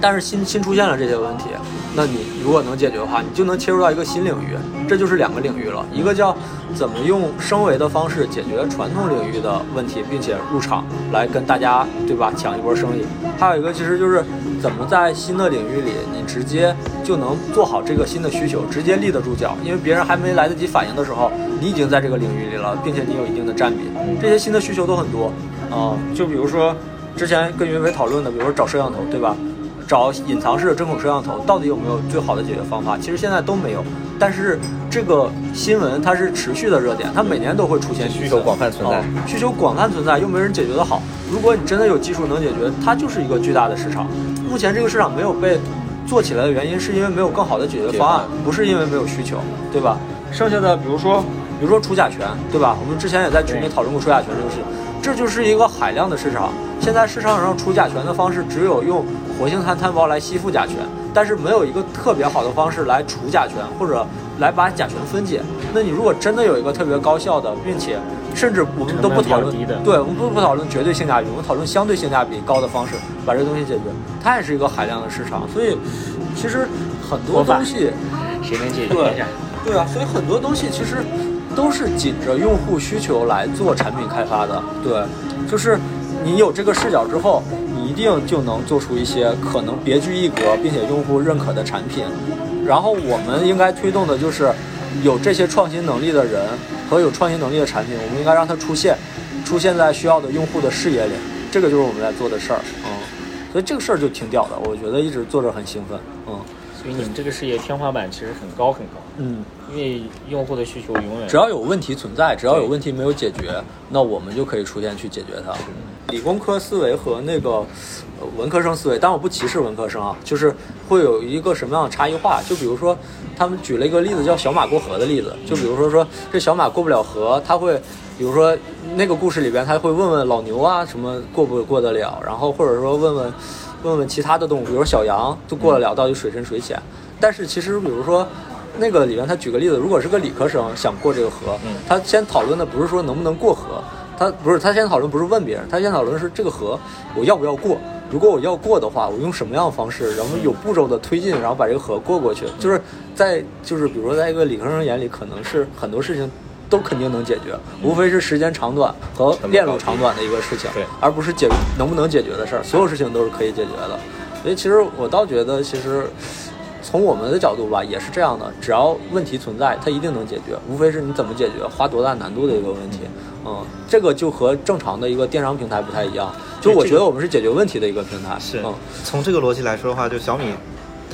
但是新新出现了这些问题，那你如果能解决的话，你就能切入到一个新领域，这就是两个领域了。一个叫怎么用升维的方式解决传统领域的问题，并且入场来跟大家对吧抢一波生意；还有一个其实就是怎么在新的领域里，你直接就能做好这个新的需求，直接立得住脚，因为别人还没来得及反应的时候，你已经在这个领域里了，并且你有一定的占比。这些新的需求都很多啊、就比如说之前跟云飞讨论的，比如说找摄像头，对吧？找隐藏式的针孔摄像头到底有没有最好的解决方法？其实现在都没有。但是这个新闻它是持续的热点，它每年都会出现需求广泛存在哦需求广泛存在，又没人解决得好。如果你真的有技术能解决，它就是一个巨大的市场。目前这个市场没有被做起来的原因，是因为没有更好的解决方案，不是因为没有需求，对吧？剩下的比如说，比如说除甲醛，对吧？我们之前也在群里讨论过除甲醛这个事情，这就是一个海量的市场。现在市场上除甲醛的方式只有用活性炭炭包来吸附甲醛，但是没有一个特别好的方式来除甲醛，或者来把甲醛分解。那你如果真的有一个特别高效的，并且甚至我们都不讨论对，我们不不讨论绝对性价比，我们讨论相对性价比高的方式把这个东西解决，它也是一个海量的市场。所以其实很多东西。谁能解决？对啊，所以很多东西其实都是紧着用户需求来做产品开发的。对，就是你有这个视角之后，你一定就能做出一些可能别具一格并且用户认可的产品。然后我们应该推动的就是有这些创新能力的人和有创新能力的产品，我们应该让它出现，出现在需要的用户的视野里。这个就是我们在做的事儿。嗯，所以这个事儿就挺屌的，我觉得一直做着很兴奋。嗯所以你们这个事业天花板其实很高很高，嗯。因为用户的需求永远只要有问题存在，只要有问题没有解决，那我们就可以出现去解决它。理工科思维和那个呃文科生思维，但我不歧视文科生啊，就是会有一个什么样的差异化？就比如说，他们举了一个例子叫小马过河的例子，就比如说说这小马过不了河，他会。比如说那个故事里边，他会问问老牛啊什么过不过得了，然后或者说问问问问其他的动物，比如说小羊都过得了，到底水深水浅。但是其实比如说那个里面他举个例子，如果是个理科生想过这个河，嗯他先讨论的不是说能不能过河，他不是他先讨论不是问别人，他先讨论是这个河我要不要过。如果我要过的话，我用什么样的方式，然后有步骤的推进，然后把这个河过过去。就是在就是比如说在一个理科生眼里，可能是很多事情都肯定能解决，无非是时间长短和链路长短的一个事情，对而不是解能不能解决的事儿。所有事情都是可以解决的。所以其实我倒觉得，其实从我们的角度吧，也是这样的。只要问题存在，它一定能解决，无非是你怎么解决，花多大难度的一个问题。嗯，这个就和正常的一个电商平台不太一样。就我觉得我们是解决问题的一个平台。是嗯，从这个逻辑来说的话，就小米，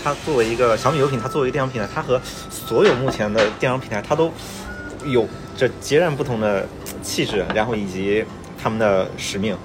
它作为一个小米有品，它作为一个电商平台，它和所有目前的电商平台，它都有着截然不同的气质，然后以及他们的使命。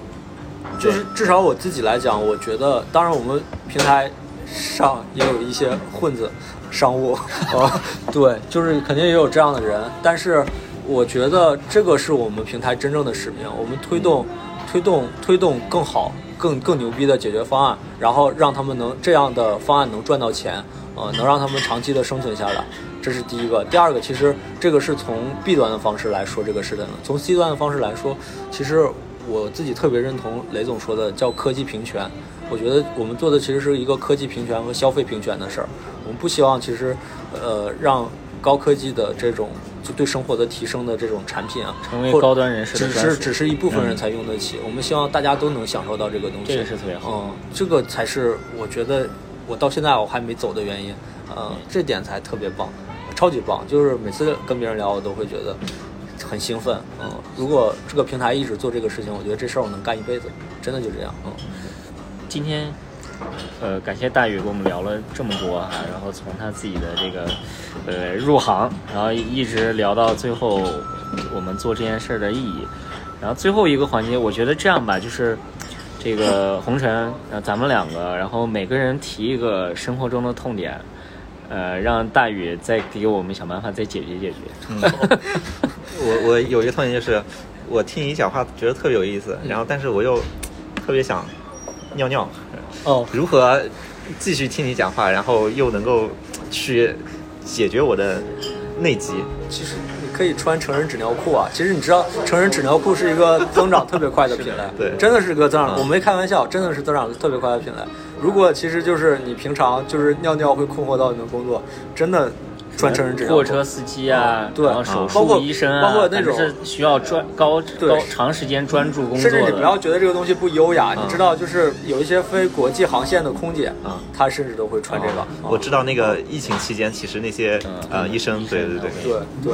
就是至少我自己来讲，我觉得，当然我们平台上也有一些混子商务，啊，[LAUGHS] 对，就是肯定也有这样的人，但是我觉得这个是我们平台真正的使命，我们推动、推动、推动更好、更更牛逼的解决方案，然后让他们能这样的方案能赚到钱，呃，能让他们长期的生存下来，这是第一个。第二个，其实这个是从 B 端的方式来说这个事的，从 C 端的方式来说，其实我自己特别认同雷总说的叫科技平权。我觉得我们做的其实是一个科技平权和消费平权的事儿，我们不希望其实，呃，让高科技的这种就对生活的提升的这种产品啊，成为高端人士的只是只是一部分人才用得起。我们希望大家都能享受到这个东西，这个是特别好。嗯，这个才是我觉得我到现在我还没走的原因，呃，这点才特别棒，超级棒。就是每次跟别人聊，我都会觉得很兴奋。嗯，如果这个平台一直做这个事情，我觉得这事儿我能干一辈子，真的就这样。嗯。今天，呃，感谢大宇跟我们聊了这么多哈，然后从他自己的这个，呃，入行，然后一直聊到最后我们做这件事儿的意义，然后最后一个环节，我觉得这样吧，就是这个红尘，呃，咱们两个，然后每个人提一个生活中的痛点，呃，让大宇再给我们想办法再解决解决。我我有一个痛点就是，我听你讲话觉得特别有意思，然后但是我又特别想尿尿，哦，如何继续听你讲话，然后又能够去解决我的内急？其实你可以穿成人纸尿裤啊。其实你知道，成人纸尿裤是一个增长特别快的品类，[LAUGHS] 对真的是个增长，嗯我没开玩笑，真的是增长特别快的品类。如果其实就是你平常就是尿尿会困惑到你的工作，真的穿成人纸尿裤。货车司机啊，对然后手包括术医生啊，包括那种是需要专高高长时间专注工作。甚至你不要觉得这个东西不优雅，嗯你知道，就是有一些飞国际航线的空姐，啊她甚至都会穿这个。我知道那个疫情期间，其实那些嗯呃医生，对对对，对对，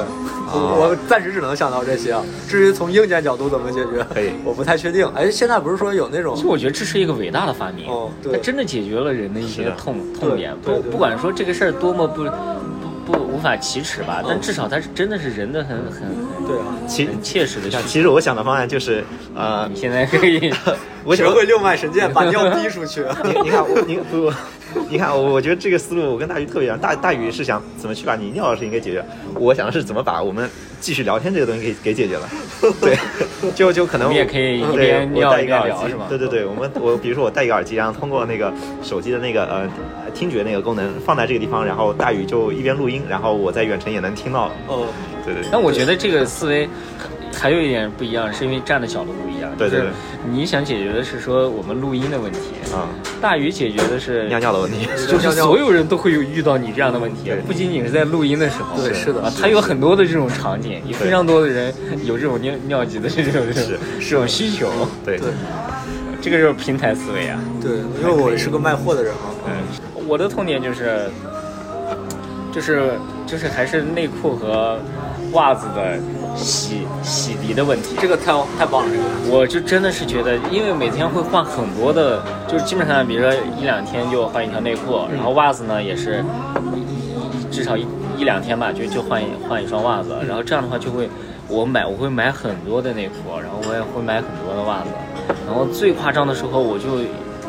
我我暂时只能想到这些啊。至于从硬件角度怎么解决，可以我不太确定。哎，现在不是说有那种其实我觉得这是一个伟大的发明，哦对它真的解决了人的一些痛痛点。对对对不不管说这个事儿多么不法启齿吧，但嗯至少它是真的是人的很很对啊，其很切实的。其实我想的方案就是呃你，现在可以 [LAUGHS] 我学会六脉神剑，把尿滴出去。[LAUGHS] 你你看我你不，你看我我觉得这个思路我跟大鱼特别一样。大大鱼是想怎么去把你尿的事情给解决，我想的是怎么把我们继续聊天这个东西给给解决了。对，[LAUGHS] 就就可能我们也可以一对边尿一我戴一个耳机边聊是吗，对对对，我们我比如说我戴一个耳机，然后通过那个手机的那个呃听觉那个功能放在这个地方，然后大鱼就一边录音，然后我在远程也能听到。哦，对对对。那我觉得这个思维还有一点不一样，是因为站的角度不一样。对对就是你想解决的是说我们录音的问题，啊、大鱼解决的是尿尿的问题。就 [LAUGHS] 是所有人都会有遇到你这样的问题对，不仅仅是在录音的时候。对是的啊，他有很多的这种场景，有非常多的人有这种尿尿急的这种这种这种需求，对对这个就是平台思维啊。对，因为我是个卖货的人嘛。嗯，我的痛点就是，就是就是还是内裤和袜子的洗洗涤的问题。这个太太棒了，这个。我就真的是觉得，因为每天会换很多的，就是基本上比如说一两天就换一条内裤，然后袜子呢也是一一至少一一两天吧，就就换一换一双袜子，然后这样的话就会我买我会买很多的内裤，然后我也会买很多的袜子，然后最夸张的时候我就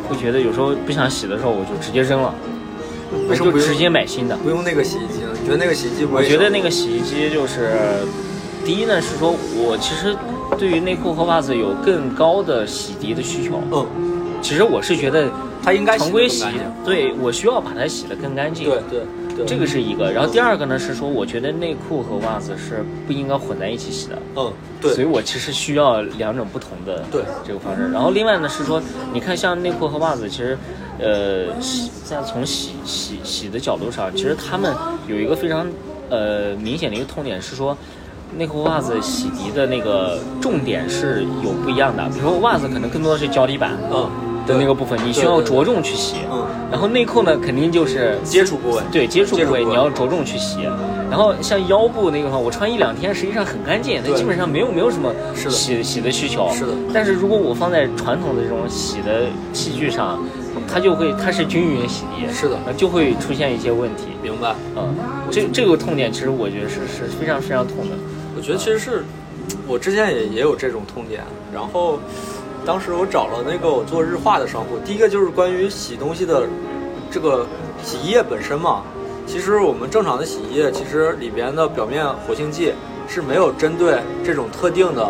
会觉得有时候不想洗的时候我就直接扔了，为什么不直接买新的。不用那个洗衣机呢？你觉得那个洗衣机不会？我觉得那个洗衣机就是，第一呢是说我其实对于内裤和袜子有更高的洗涤的需求。嗯，其实我是觉得它应该常规洗对我需要把它洗得更干净。对对对，这个是一个。然后第二个呢是说，我觉得内裤和袜子是不应该混在一起洗的。嗯对，所以我其实需要两种不同的对这个方式。然后另外呢是说，你看像内裤和袜子，其实，呃，洗在从洗洗洗的角度上，其实他们有一个非常呃明显的一个痛点是说，内裤袜子洗涤的那个重点是有不一样的。比如说袜子可能更多的是脚底板嗯的那个部分，你需要着重去洗。嗯然后内裤呢，肯定就是接触部位对接触部位，你要着重去洗。然后像腰部那个的话，我穿一两天实际上很干净，它基本上没有没有什么洗洗的需求。是的但是如果我放在传统的这种洗的器具上，它就会它是均匀洗涤，是的呃就会出现一些问题。明白。嗯，这这个痛点其实我觉得是是非常非常痛的。我觉得其实是我之前也也有这种痛点，然后当时我找了那个我做日化的商户，第一个就是关于洗东西的这个洗衣液本身嘛。其实我们正常的洗衣液，其实里边的表面活性剂是没有针对这种特定的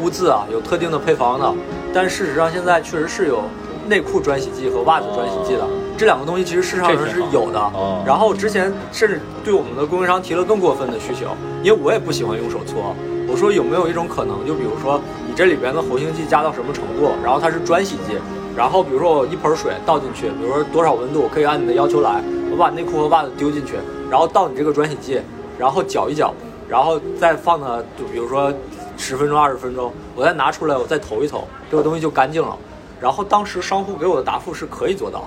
污渍啊，有特定的配方的。但事实上现在确实是有内裤专洗剂和袜子专洗剂的，这两个东西其实市场上是有的。哦然后之前甚至对我们的供应商提了更过分的需求，因为我也不喜欢用手搓。我说有没有一种可能，就比如说你这里边的活性剂加到什么程度，然后它是专洗剂，然后比如说我一盆水倒进去，比如说多少温度，可以按你的要求来，我把内裤和袜子丢进去，然后倒你这个专洗剂，然后搅一搅，然后再放它，就比如说十分钟、二十分钟，我再拿出来，我再投一投，这个东西就干净了。然后当时商户给我的答复是可以做到，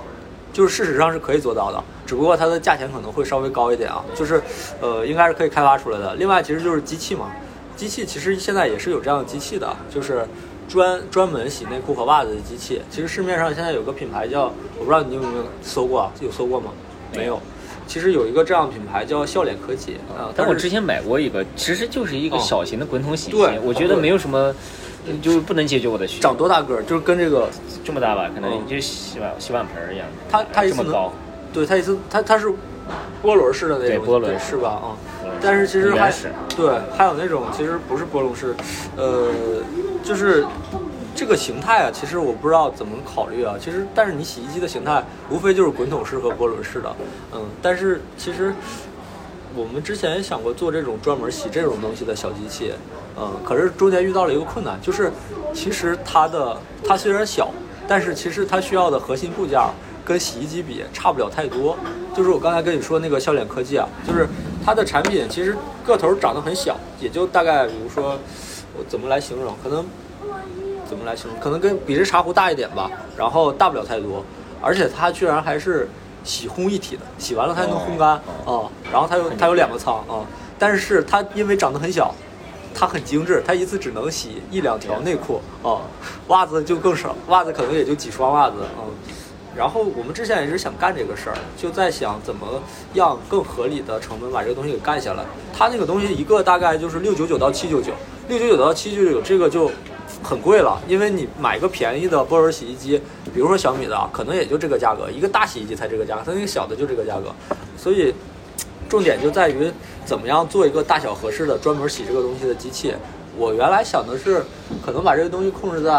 就是事实上是可以做到的，只不过它的价钱可能会稍微高一点啊，就是呃应该是可以开发出来的。另外其实就是机器嘛，机器其实现在也是有这样的机器的，就是专专门洗内裤和袜子的机器。其实市面上现在有个品牌叫，我不知道你有没有搜过啊？有搜过吗？没有。其实有一个这样的品牌叫笑脸科技啊，但我之前买过一个，其实就是一个哦小型的滚筒洗衣机对，我觉得没有什么，嗯就是不能解决我的需求。长多大个儿？就是跟这个这么大吧，可能嗯就洗碗洗碗盆儿一样。它它一次能这么高，对，它一次它它是波轮式的那种，对波轮是吧？啊、嗯但是其实还对，还有那种其实不是波轮式，呃，就是这个形态啊，其实我不知道怎么考虑啊。其实，但是你洗衣机的形态无非就是滚筒式和波轮式的，嗯，但是其实我们之前也想过做这种专门洗这种东西的小机器，嗯，可是中间遇到了一个困难，就是其实它的它虽然小，但是其实它需要的核心部件儿跟洗衣机比差不了太多。就是我刚才跟你说那个笑脸科技啊，就是它的产品其实个头长得很小，也就大概比如说我怎么来形容，可能怎么来形容，可能跟比这茶壶大一点吧，然后大不了太多，而且它居然还是洗烘一体的，洗完了它还能烘干啊、哦然后它有它有两个仓啊、但是它因为长得很小。它很精致，它一次只能洗一两条内裤啊、袜子就更少，袜子可能也就几双袜子啊、然后我们之前也是想干这个事儿，就在想怎么样更合理的成本把这个东西给干下来。它那个东西一个大概就是六九九到七九九，六九九到七九九这个就很贵了，因为你买一个便宜的波轮洗衣机，比如说小米的，可能也就这个价格，一个大洗衣机才这个价格，它那个小的就这个价格，所以重点就在于怎么样做一个大小合适的专门洗这个东西的机器。我原来想的是，可能把这个东西控制在，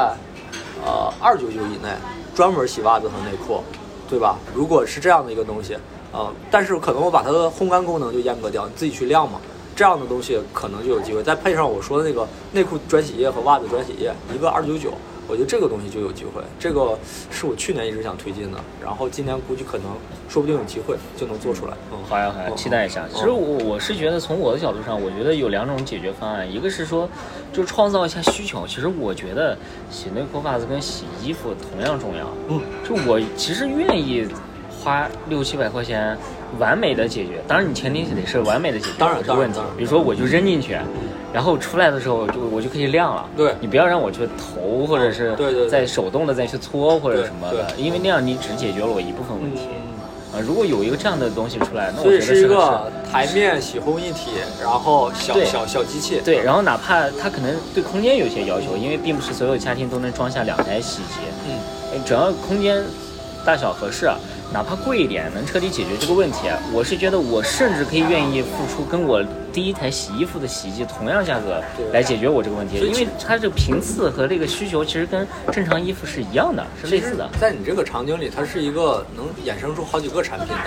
呃，二九九以内，专门洗袜子和内裤，对吧？如果是这样的一个东西，啊、但是可能我把它的烘干功能就阉割掉，你自己去晾嘛，这样的东西可能就有机会。再配上我说的那个内裤专洗液和袜子专洗液，一个二九九，我觉得这个东西就有机会。这个是我去年一直想推进的，然后今年估计可能说不定有机会就能做出来。嗯，好呀好呀，嗯期待一下。其实我我是觉得从我的角度上，我觉得有两种解决方案，一个是说就创造一下需求。其实我觉得洗内裤、袜子跟洗衣服同样重要。嗯，就我其实愿意花六七百块钱完美的解决，当然你前提得是完美的解决当然这个问题比如说我就扔进去，然后出来的时候我就我就可以亮了。对。你不要让我去投，或者是对对对。再手动的再去搓或者什么的，因为那样你只解决了我一部分问题。啊，如果有一个这样的东西出来，那我觉得是一个台面洗烘一体，然后小小小机器。对，然后哪怕它可能对空间有些要求，因为并不是所有家庭都能装下两台洗衣机，嗯，呃只要空间大小合适，哪怕贵一点，能彻底解决这个问题，我是觉得我甚至可以愿意付出跟我第一台洗衣服的洗衣机同样价格来解决我这个问题，因为它这个频次和这个需求其实跟正常衣服是一样的，是类似的。在你这个场景里，它是一个能衍生出好几个产品的，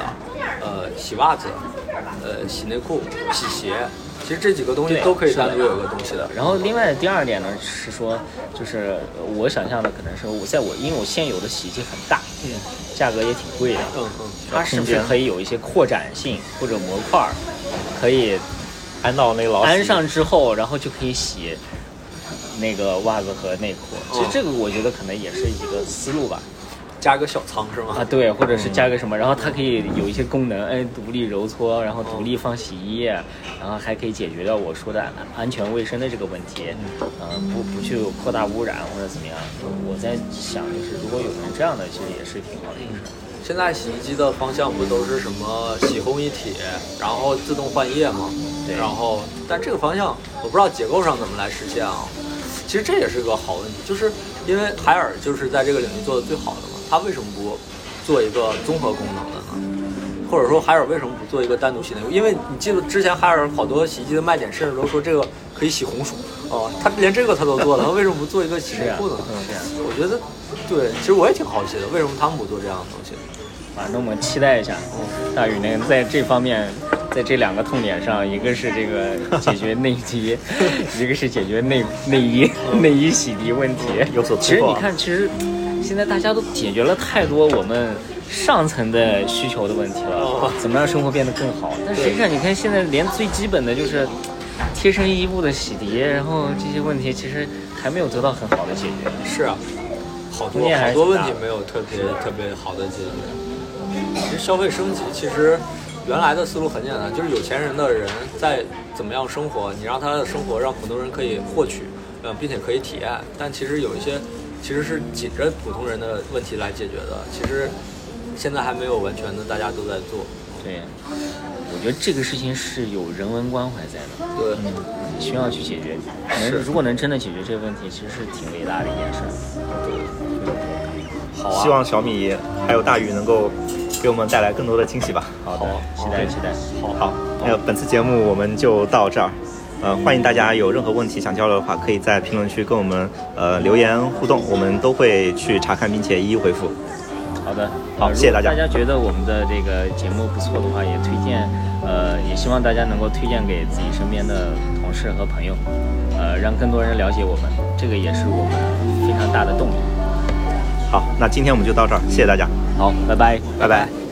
呃，洗袜子，呃，洗内裤、洗鞋，其实这几个东西都可以单独有一个东西的。然后另外第二点呢是说，就是呃我想象的可能是我在我因为我现有的洗衣机很大，嗯价格也挺贵的，嗯嗯，它是不是可以有一些扩展性或者模块儿，可以安到那个老安上之后，然后就可以洗那个袜子和内裤。其实哦这个我觉得可能也是一个思路吧。加个小仓是吗？啊，对，或者是加个什么，然后它可以有一些功能，哎，独立揉搓，然后独立放洗衣液，然后还可以解决掉我说的安全卫生的这个问题，嗯、不不去扩大污染或者怎么样。我在想，就是如果有人这样的，其实也是挺好的一个事儿。现在洗衣机的方向不都是什么洗烘一体，然后自动换液吗？对然后，但这个方向我不知道结构上怎么来实现啊。其实这也是个好问题，就是因为海尔就是在这个领域做的最好的嘛，它为什么不做一个综合功能的呢？或者说海尔为什么不做一个单独洗内裤？因为你记得之前海尔好多洗衣机的卖点甚至都说这个可以洗红薯哦，他连这个他都做了，他为什么不做一个洗内裤呢？嗯，我觉得，对，其实我也挺好奇的，为什么他们不做这样的东西？反正我们期待一下，大宇能在这方面，在这两个痛点上，一个是这个解决内衣，[LAUGHS] 一个是解决内内衣内衣洗涤问题。有所其实你看，其实现在大家都解决了太多我们上层的需求的问题了，怎么让生活变得更好？但实际上，你看现在连最基本的就是贴身衣物的洗涤，然后这些问题其实还没有得到很好的解决。是啊，好多好多问题没有特别特别好的解决。其实消费升级，其实原来的思路很简单，就是有钱人的人在怎么样生活，你让他的生活让普通人可以获取，嗯，并且可以体验。但其实有一些其实是紧着普通人的问题来解决的，其实现在还没有完全的大家都在做。对，我觉得这个事情是有人文关怀在的。对，需要去解决。能如果能真的解决这个问题，其实是挺伟大的一件事儿。好啊，希望小米还有大鱼能够给我们带来更多的惊喜吧。好的，期待期待。好，那本次节目我们就到这儿。呃，欢迎大家有任何问题想交流的话，可以在评论区跟我们呃留言互动，我们都会去查看并且一一回复。好的，好谢谢大家。大家觉得我们的这个节目不错的话，也推荐，呃，也希望大家能够推荐给自己身边的同事和朋友，呃，让更多人了解我们，这个也是我们非常大的动力。好，那今天我们就到这儿，谢谢大家，好，拜拜，拜拜